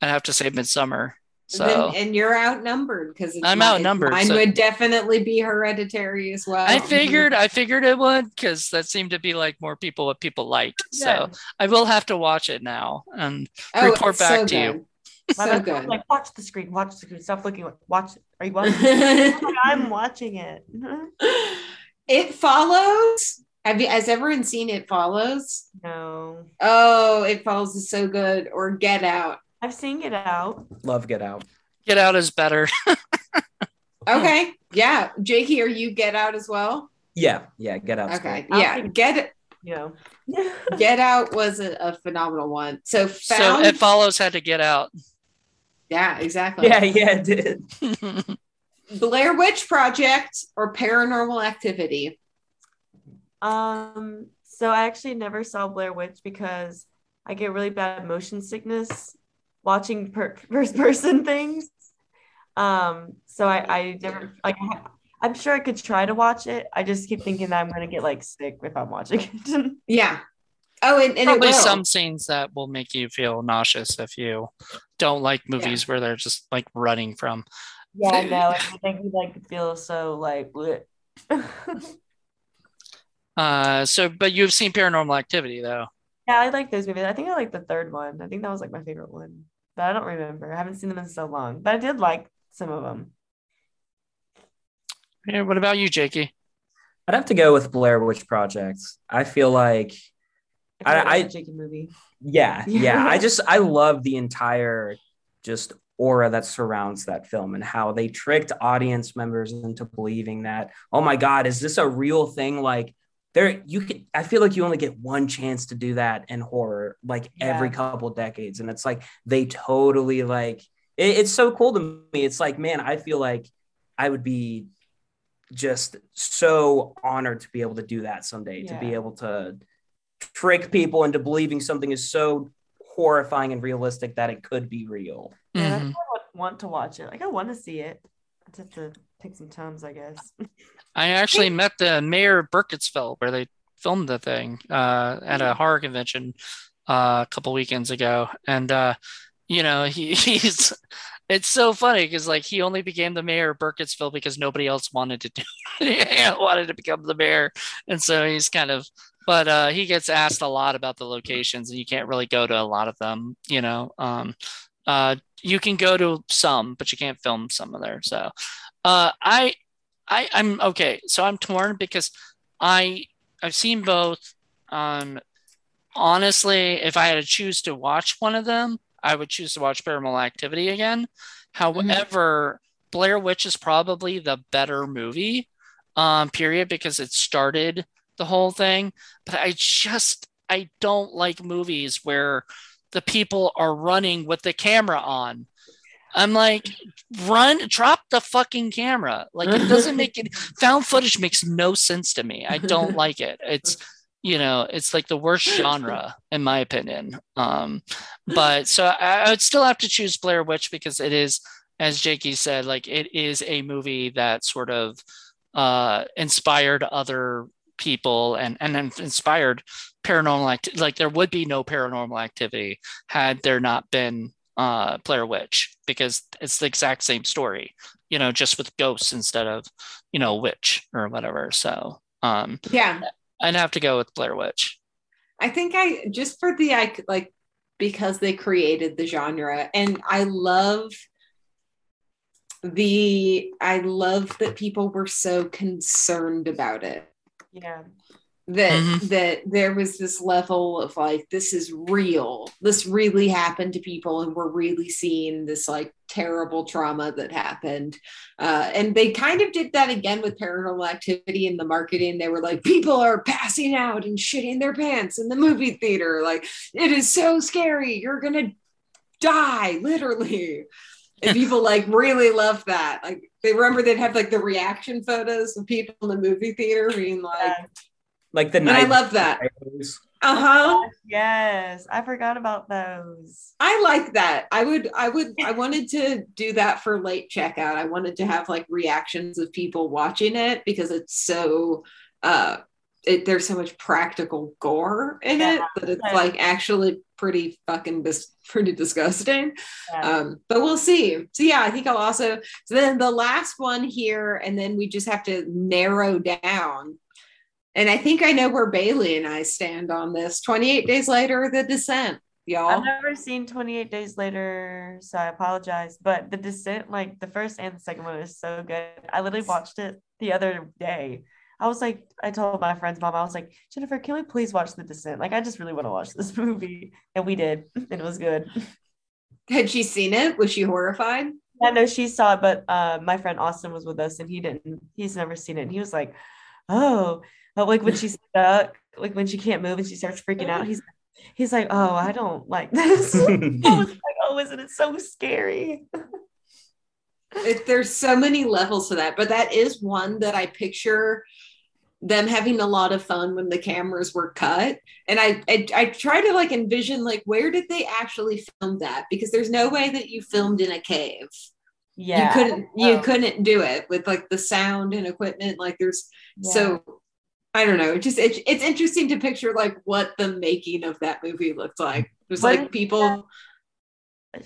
I'd have to say Midsommar. So Then- and you're outnumbered because I'm outnumbered, Mine so- would definitely be hereditary as well. I figured I figured it would because that seemed to be like more people what people liked. Yeah. So I will have to watch it now and Oh, report back so to you. good. My So best friend was good. Like, watch the screen, watch the screen. Stop looking. Watch. Are you watching? I'm watching it. it follows. Have you has everyone seen It Follows? No, Oh, It Follows is so good. Or Get Out. I've seen it out. Love Get Out. Get out is better. Okay. Yeah. Jakey, are you Get Out as well? Yeah, yeah, Get Out. Okay. I'll Yeah. take- Get You know. Get Out was a, a phenomenal one. So so it follows had to get out. Yeah, exactly. Yeah, yeah, it did. Blair Witch Project or Paranormal Activity. Um, so I actually never saw Blair Witch because I get really bad motion sickness watching per- first person things. Um, so I, I never like I- I'm sure I could try to watch it. I just keep thinking that I'm gonna get like sick if I'm watching it. Yeah. Oh, and, and it Probably some scenes that will make you feel nauseous if you don't like movies where they're just like running from. yeah, I know. It make me like feel so like bleh. Uh, so but you've seen Paranormal Activity though. Yeah, I like those movies. I think I like the third one. I think that was like my favorite one, but I don't remember. I haven't seen them in so long, but I did like some of them. Yeah, what about you, Jakey? I'd have to go with Blair Witch Project. I feel like, i i Jakey movie. yeah, Yeah. yeah. I just I love the entire just aura that surrounds that film and how they tricked audience members into believing that, oh my God, is this a real thing? Like there you can I feel like you only get one chance to do that in horror, like every couple decades. And it's like they totally like it- it's so cool to me. It's like, man, I feel like I would be just so honored to be able to do that someday, to be able to trick people into believing something is so horrifying and realistic that it could be real. Yeah, that's Mhm. why I want to watch it. Like I want to see it. I just have to take some times, I guess. I actually met the mayor of Burkittsville where they filmed the thing uh, at a horror convention uh, a couple weekends ago, and uh, you know he, he's it's so funny because like he only became the mayor of Burkittsville because nobody else wanted to do it. wanted to become the mayor, and so he's kind of. But uh, he gets asked a lot about the locations, and you can't really go to a lot of them. You know, um, uh, you can go to some, but you can't film some of there. So, uh, I I, I'm okay. So I'm torn because I I've seen both. Um, honestly, if I had to choose to watch one of them, I would choose to watch Paranormal Activity again. However, Blair Witch is probably the better movie, um, period, because it started the whole thing. But I just I don't like movies where the people are running with the camera on. I'm like, run, drop the fucking camera. Like it doesn't make it. Found footage makes no sense to me. I don't like it. It's you know, it's like the worst genre in my opinion. Um, but so I, I would still have to choose Blair Witch because it is, as Jakey said, like it is a movie that sort of uh, inspired other people and and then inspired paranormal activity. Like there would be no paranormal activity had there not been uh, Blair Witch because it's the exact same story, you know, just with ghosts instead of, you know, witch or whatever. So um, Yeah. I'd have to go with Blair Witch. I think I just for the I like because they created the genre and I love the I love that people were so concerned about it Yeah. That Mhm. that there was this level of like this is real. This really happened to people and we're really seeing this like terrible trauma that happened. Uh, and they kind of did that again with paranormal activity in the marketing. They were like people are passing out and shitting their pants in the movie theater. Like it is so scary. You're gonna die literally. And people like really love that. Like they remember they'd have like the reaction photos of people in the movie theater being like Yeah. Like the and I love that. Uh huh. Yes. I forgot about those. I like that. I would, I would, I wanted to do that for late checkout. I wanted to have like reactions of people watching it because it's so, uh, it, there's so much practical gore in Yeah. it that it's like actually pretty fucking dis- pretty disgusting. Yeah. Um, but we'll see. So yeah, I think I'll also so then the last one here, and then we just have to narrow down. And I think I know where Bailey and I stand on this. 28 days later, the descent, y'all. I've never seen 28 Days Later, so I apologize. But The Descent, like the first and the second one, is so good. I literally watched it the other day. I was like, I told my friend's mom, I was like, Jennifer, can we please watch The Descent? Like, I just really want to watch this movie. And we did, and it was good. Had she seen it? Was she horrified? I know she saw it, but uh, my friend Austin was with us, and he didn't. He's never seen it. And he was like, "Oh, but like when she's stuck, like when she can't move and she starts freaking out, he's he's like, oh, I don't like this. I was like, oh, isn't it so scary? It, there's so many levels to that, but that is one that I picture them having a lot of fun when the cameras were cut. And I, I I try to like envision like where did they actually film that? Because there's no way that you filmed in a cave. Yeah, you couldn't you know. couldn't do it with like the sound and equipment. Like there's Yeah. so I don't know. It just it, it's interesting to picture like what the making of that movie looked like. There's What like people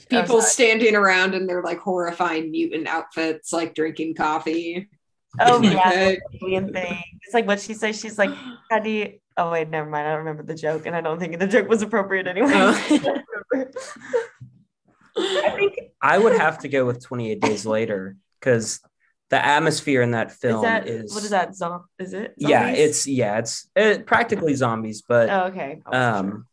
people standing around in their like horrifying mutant outfits, like drinking coffee. oh yeah, alien thing. It's like what she says. She's like, how do you? Oh wait, never mind. I don't remember the joke, and I don't think the joke was appropriate anyway. Oh. I think I would have to go with 28 Days Later because the atmosphere in that film that is, what is that? Zom- is it? yeah, it's yeah, it's uh practically zombies, but Oh, okay. I wasn't sure. um,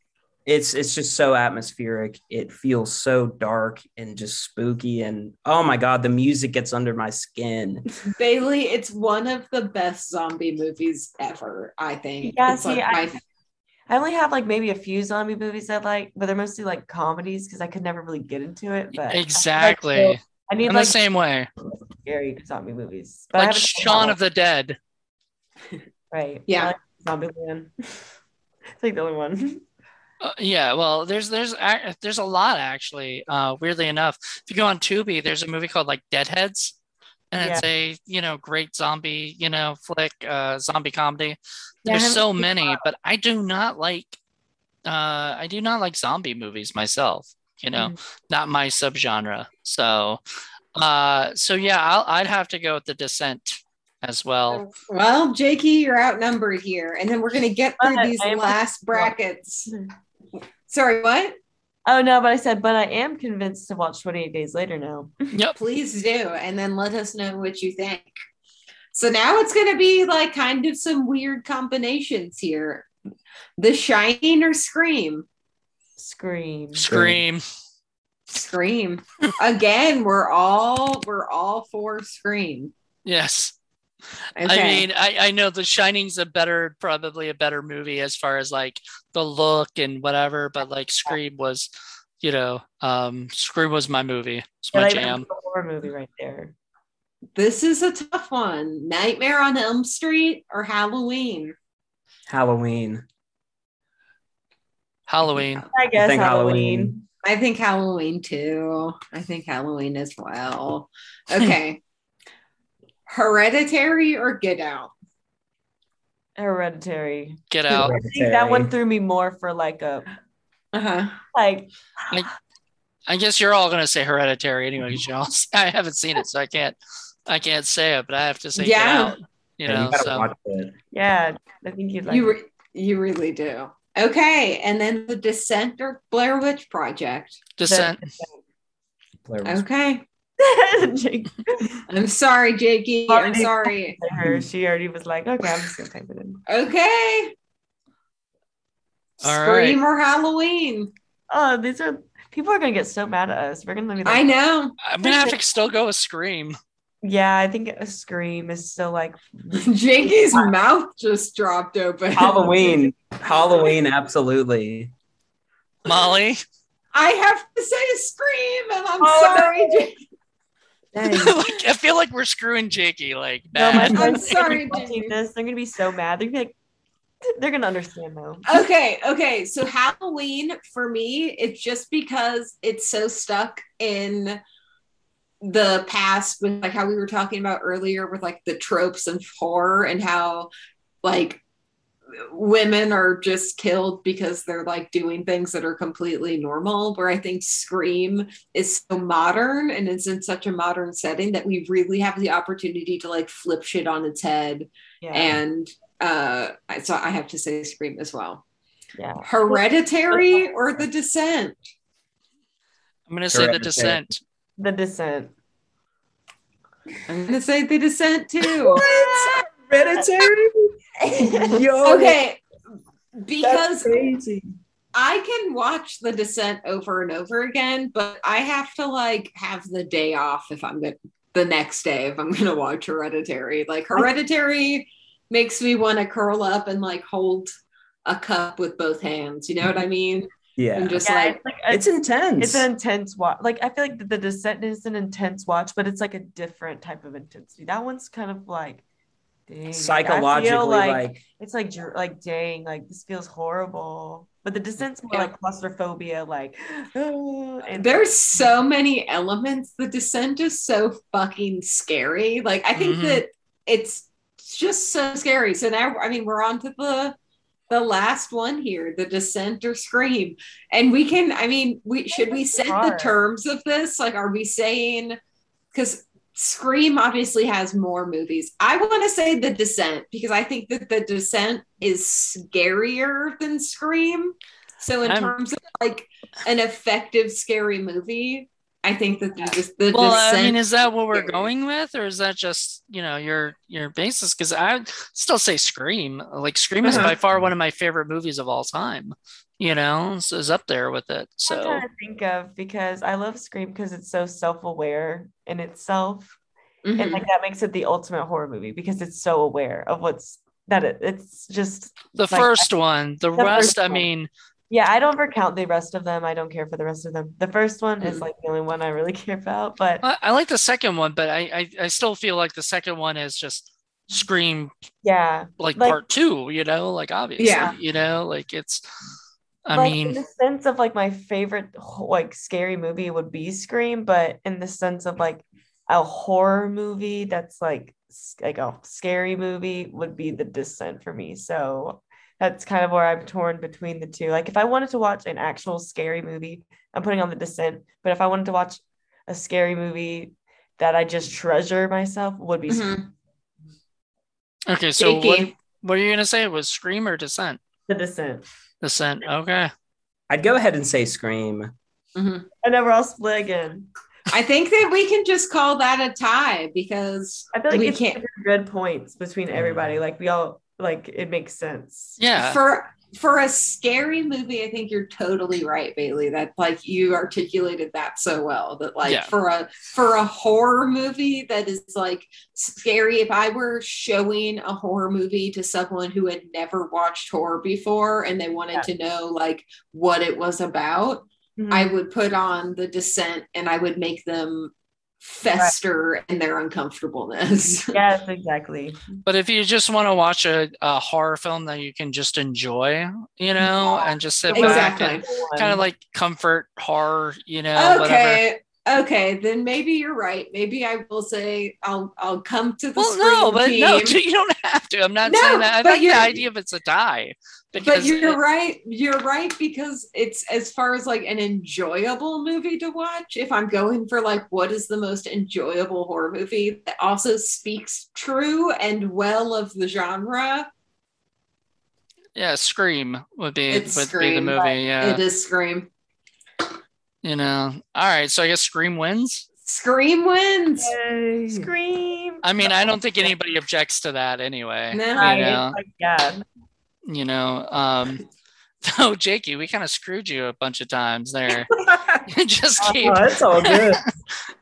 it's it's just so atmospheric. It feels so dark and just spooky, and oh my god, the music gets under my skin. Bailey, it's one of the best zombie movies ever, I think. Yeah, It's, see, like, I- my- I only have like maybe a few zombie movies I like, but they're mostly like comedies because I could never really get into it. But Exactly. I need In like the same way, scary zombie movies. But like Shaun of the Dead. right. Yeah. I like Zombieland. it's like the only one. Uh, yeah, well, there's there's there's a lot actually. Uh, weirdly enough, if you go on Tubi, there's a movie called like Deadheads, and it's a you know great zombie you know flick, uh, zombie comedy. Yeah, There's so seen many, but I do not like uh, I do not like zombie movies myself. You know, not my subgenre. So, uh, so yeah, I'll, I'd have to go with The Descent as well. well, Jakey, you're outnumbered here. And then we're gonna get through But these am- last brackets. Sorry, what? Oh no, but I said, but I am convinced to watch 28 Days Later now. Yep. Please do. And then let us know what you think. So now it's gonna be like kind of some weird combinations here. The Shining or Scream? Scream. Scream. Scream. Again, we're all we're all for Scream. Yes. Okay. I mean, I, I know The Shining's a better, probably a better movie as far as like the look and whatever, but like Scream was, you know, um, Scream was my movie. It's my Like, jam. horror movie right there. this is a tough one. Nightmare on Elm Street or Halloween? Halloween. Halloween. I guess think Halloween. I think Halloween too. I think Halloween as well. Okay. Hereditary or Get Out? Hereditary. Get out. I think that one threw me more for like a Uh-huh. like I guess you're all gonna say Hereditary anyway, Jones. I haven't seen it, so I can't, I can't say it, but I have to say Get Yeah. Out. You Yeah, you gotta so watch it. yeah. I think you'd like. you re- you really do. Okay, and then the Descent or Blair Witch Project. Descent. Blair Witch. Okay. I'm sorry, Jakey. I'm sorry. her, she already was like, okay, I'm just gonna type it in. Okay. All Scream or Halloween? Oh, these are people are gonna get so mad at us. We're gonna be like, I know. I'm gonna have to still go with Scream. Yeah, I think a scream is so like Jakey's mouth just dropped open. Halloween. Halloween, absolutely. Molly. I have to say a scream, and I'm Oh, no. sorry, Jakey. like, I feel like we're screwing Jakey like No, my bad. friends are gonna sorry, be this. They're gonna be so mad. They're gonna be like, they're gonna understand though. Okay, okay. So Halloween for me, it's just because it's so stuck in the past with like how we were talking about earlier with like the tropes of horror and how like women are just killed because they're like doing things that are completely normal. Where I think Scream is so modern and it's in such a modern setting that we really have the opportunity to like flip shit on its head. Yeah. And uh, so I have to say Scream as well. yeah. Hereditary or The Descent? I'm gonna say the descent. The Descent. I'm gonna say The Descent too. Hereditary? Yo, okay, because crazy. I can watch The Descent over and over again, but I have to like have the day off if I'm gonna the next day if I'm gonna watch Hereditary. Like Hereditary makes me want to curl up and like hold a cup with both hands. You know what I mean? Yeah. And just Yeah, like it's like a- It's intense. it's an intense watch. Like I feel like the, the Descent is an intense watch, but it's like a different type of intensity. That one's kind of like dang, like, psychologically feel like, it's like like dang, like this feels horrible. But the Descent's more Yeah. like claustrophobia, like and there's so many elements. The Descent is so fucking scary. Like I think Mhm. that it's just so scary. So now I mean we're on to the the last one here, the Descent or Scream. And we can, I mean, we should we set the terms of this? Like, are we saying because Scream obviously has more movies. I want to say The Descent because I think that The Descent is scarier than Scream. So in I'm- terms of like an effective scary movie, I think that the, the Well, Descent. I mean, is that what we're going with, or is that just you know your your basis? Because I still say Scream. Like Scream is Uh-huh. by far one of my favorite movies of all time. You know, so is up there with it. I'm So trying to think of because I love Scream because it's so self-aware in itself. Mhm. And like that makes it the ultimate horror movie because it's so aware of what's that it, it's just the like, first one, the, the rest, first I mean, yeah, I don't recount the rest of them. I don't care for the rest of them. The first one is Mm. like the only one I really care about, but I, I like the second one, but I, I I still feel like the second one is just Scream yeah. like, Like- part two. You know, like obviously, Yeah. you know, like it's. I like mean, in the sense of like my favorite like scary movie would be Scream, but in the sense of like a horror movie that's like like a scary movie would be The Descent for me. So that's kind of where I'm torn between the two. Like if I wanted to watch an actual scary movie, I'm putting on The Descent. But if I wanted to watch a scary movie that I just treasure myself, would be Scream. Mhm. okay, so what, what are you gonna say? Was Scream or Descent? The Descent. Descent. Okay. I'd go ahead and say Scream. Mhm. And then we're all split again. I think that we can just call that a tie because I feel like we it's can't good points between everybody. Like we all like it makes sense. Yeah. for for a scary movie. I think you're totally right, Bailey. That like you articulated that so well. That like Yeah. for a for a horror movie that is like scary. If I were showing a horror movie to someone who had never watched horror before and they wanted Yeah. to know like what it was about, Mhm. I would put on the descent and I would make them fester in their uncomfortableness. yes, exactly. But if you just want to watch a, a horror film that you can just enjoy, you know, Yeah. and just sit Exactly. back and kind of like comfort horror, you know, whatever. okay. Okay, then maybe you're right. Maybe I will say I'll I'll come to the Well, Scream no, but team. no, you don't have to. I'm not No, saying that. I but like the idea of it's a tie. But you're it- right. You're right because it's as far as like an enjoyable movie to watch. If I'm going for like what is the most enjoyable horror movie that also speaks true and well of the genre, yeah, Scream would be It's would be the movie. Yeah, it is Scream. you know. All right, so I guess Scream wins. Scream wins. Scream. I mean, I don't think anybody objects to that anyway. No. You know, like, yeah. You know. Um, so Jakey, we kind of screwed you a bunch of times there. Just keep Oh, it's all good.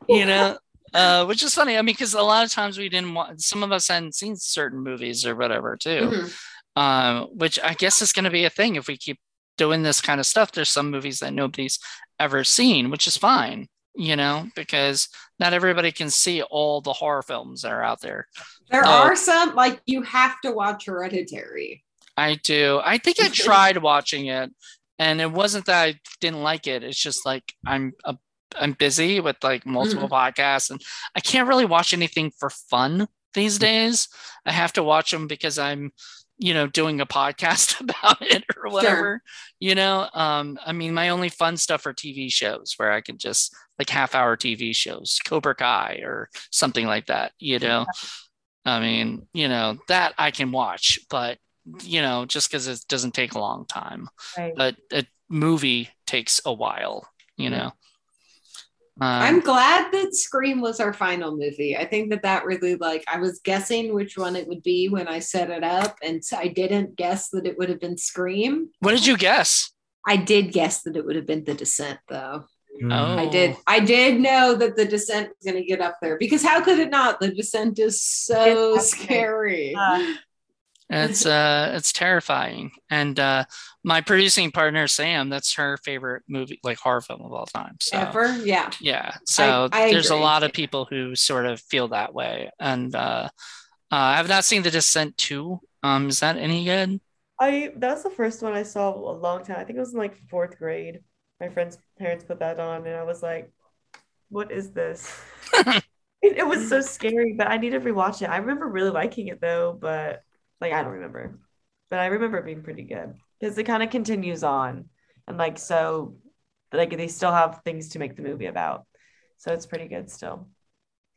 you know uh which is funny i mean because a lot of times we didn't want some of us hadn't seen certain movies or whatever too Mhm. um which i guess is going to be a thing if we keep doing this kind of stuff there's some movies that nobody's ever seen which is fine you know because not everybody can see all the horror films that are out there There No. are some like you have to watch Hereditary. I do i think i tried watching it and it wasn't that i didn't like it it's just like i'm a I'm busy with like multiple podcasts and I can't really watch anything for fun these days. I have to watch them because I'm you know, doing a podcast about it or whatever. You know, um, I mean, my only fun stuff are TV shows where I can just like half hour TV shows, Cobra Kai or something like that. You know, I mean, you know, that I can watch, but you know, just because it doesn't take a long time. Right. But a movie takes a while, you know. Um, I'm glad that Scream was our final movie. I think that that really like I was guessing which one it would be when I set it up, and so I didn't guess that it would have been Scream. what did you guess? I did guess that it would have been The Descent, though. Mm. Oh. I did. I did know that The Descent was going to get up there because how could it not? The Descent is so scary. Uh, It's uh it's terrifying. And uh my producing partner Sam, that's her favorite movie, like horror film of all time. So Ever? Yeah. yeah. So I there's a lot of people who sort of feel that way. And uh, uh I've not seen The Descent 2. Um, is that any good? I that was the first one I saw a long time. I think it was in like fourth grade. My friend's parents put that on, and I was like, "What is this?" it, it was so scary, but I need to rewatch it. I remember really liking it though, but like I don't remember. But I remember it being pretty good because it kind of continues on, and like so, like they still have things to make the movie about, so it's pretty good still.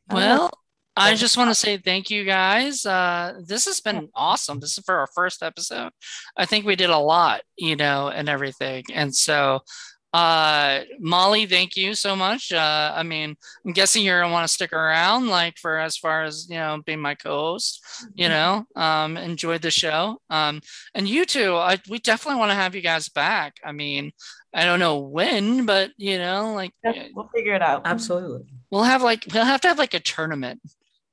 I. Well, I just want to say thank you guys. Uh, this has been awesome. This is for our first episode. I think we did a lot, you know, and everything. And so, uh, Molly, thank you so much. Uh, I mean, I'm guessing you're gonna want to stick around, like for as far as you know, being my co-host. You know, um, enjoyed the show. Um, and you two, I, we definitely want to have you guys back. I mean, I don't know when, but you know, like Yeah, we'll figure it out. Absolutely. we'll have like we'll have to have like a tournament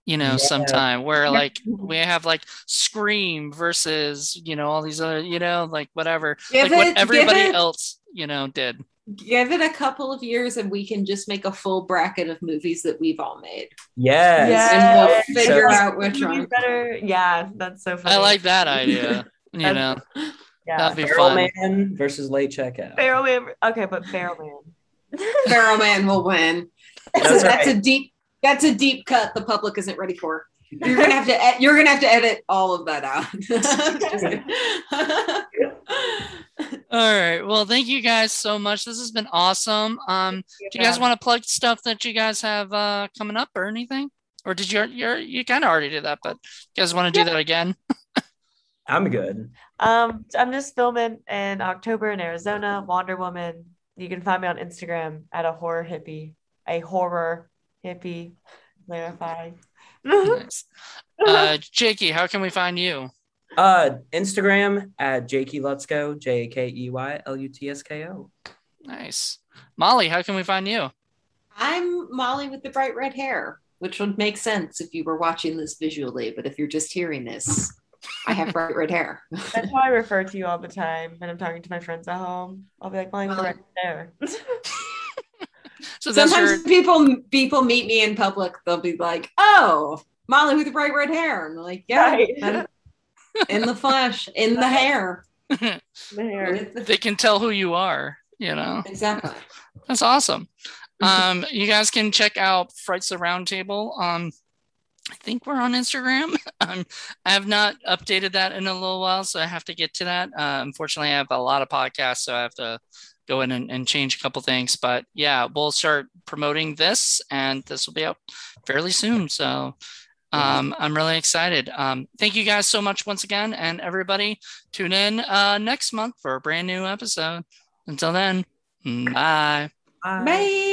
you know Yeah. sometime where like we have like scream versus you know all these other you know like whatever Give like what everybody it- else you know did Give it a couple of years and we can just make a full bracket of movies that we've all made. Yes. Yeah. And we'll figure So- out which Maybe one. better. Yeah, that's so funny. i like that idea you know Yeah. that'd be Feral fun Man versus Late Checkout. Pharaoh Man. Okay, but Pharaoh Man. Pharaoh Man will win. That's, That's a, that's a deep that's a deep cut the public isn't ready for. You're gonna have to ed- you're gonna have to edit all of that out. Just kidding. all right well thank you guys so much this has been awesome um do you guys want to plug stuff that you guys have uh coming up or anything or did you you're you kind of already did that but you guys want to do that again I'm good. Um, I'm just filming in October in Arizona, Wonder Woman. You can find me on Instagram at a horror hippie, a horror hippie. Clarify. Nice. uh jakey how can we find you Uh, Instagram at Jakey Lutsko J A K E Y L U T S K O. Nice. Molly, how can we find you? I'm Molly with the bright red hair, which would make sense if you were watching this visually, but if you're just hearing this, I have bright red hair. That's how I refer to you all the time when I'm talking to my friends at home. I'll be like, Molly, Well- red there. So that's your Sometimes people people meet me in public, they'll be like, "Oh, Molly with the bright red hair," and I'm like, "Yeah, Right. I'm in the flesh, in the hair." The hair. They can tell who you are, you know. Exactly. That's awesome. Um, you guys can check out Frights of the Roundtable. Um, I think we're on Instagram. Um, I have not updated that in a little while, so I have to get to that. Uh, unfortunately, I have a lot of podcasts, so I have to go in and, and change a couple things. But yeah, we'll start promoting this, and this will be out fairly soon. So um, I'm really excited. Um, thank you guys so much once again, and everybody tune in uh, next month for a brand new episode. Until then, bye. Bye. Bye.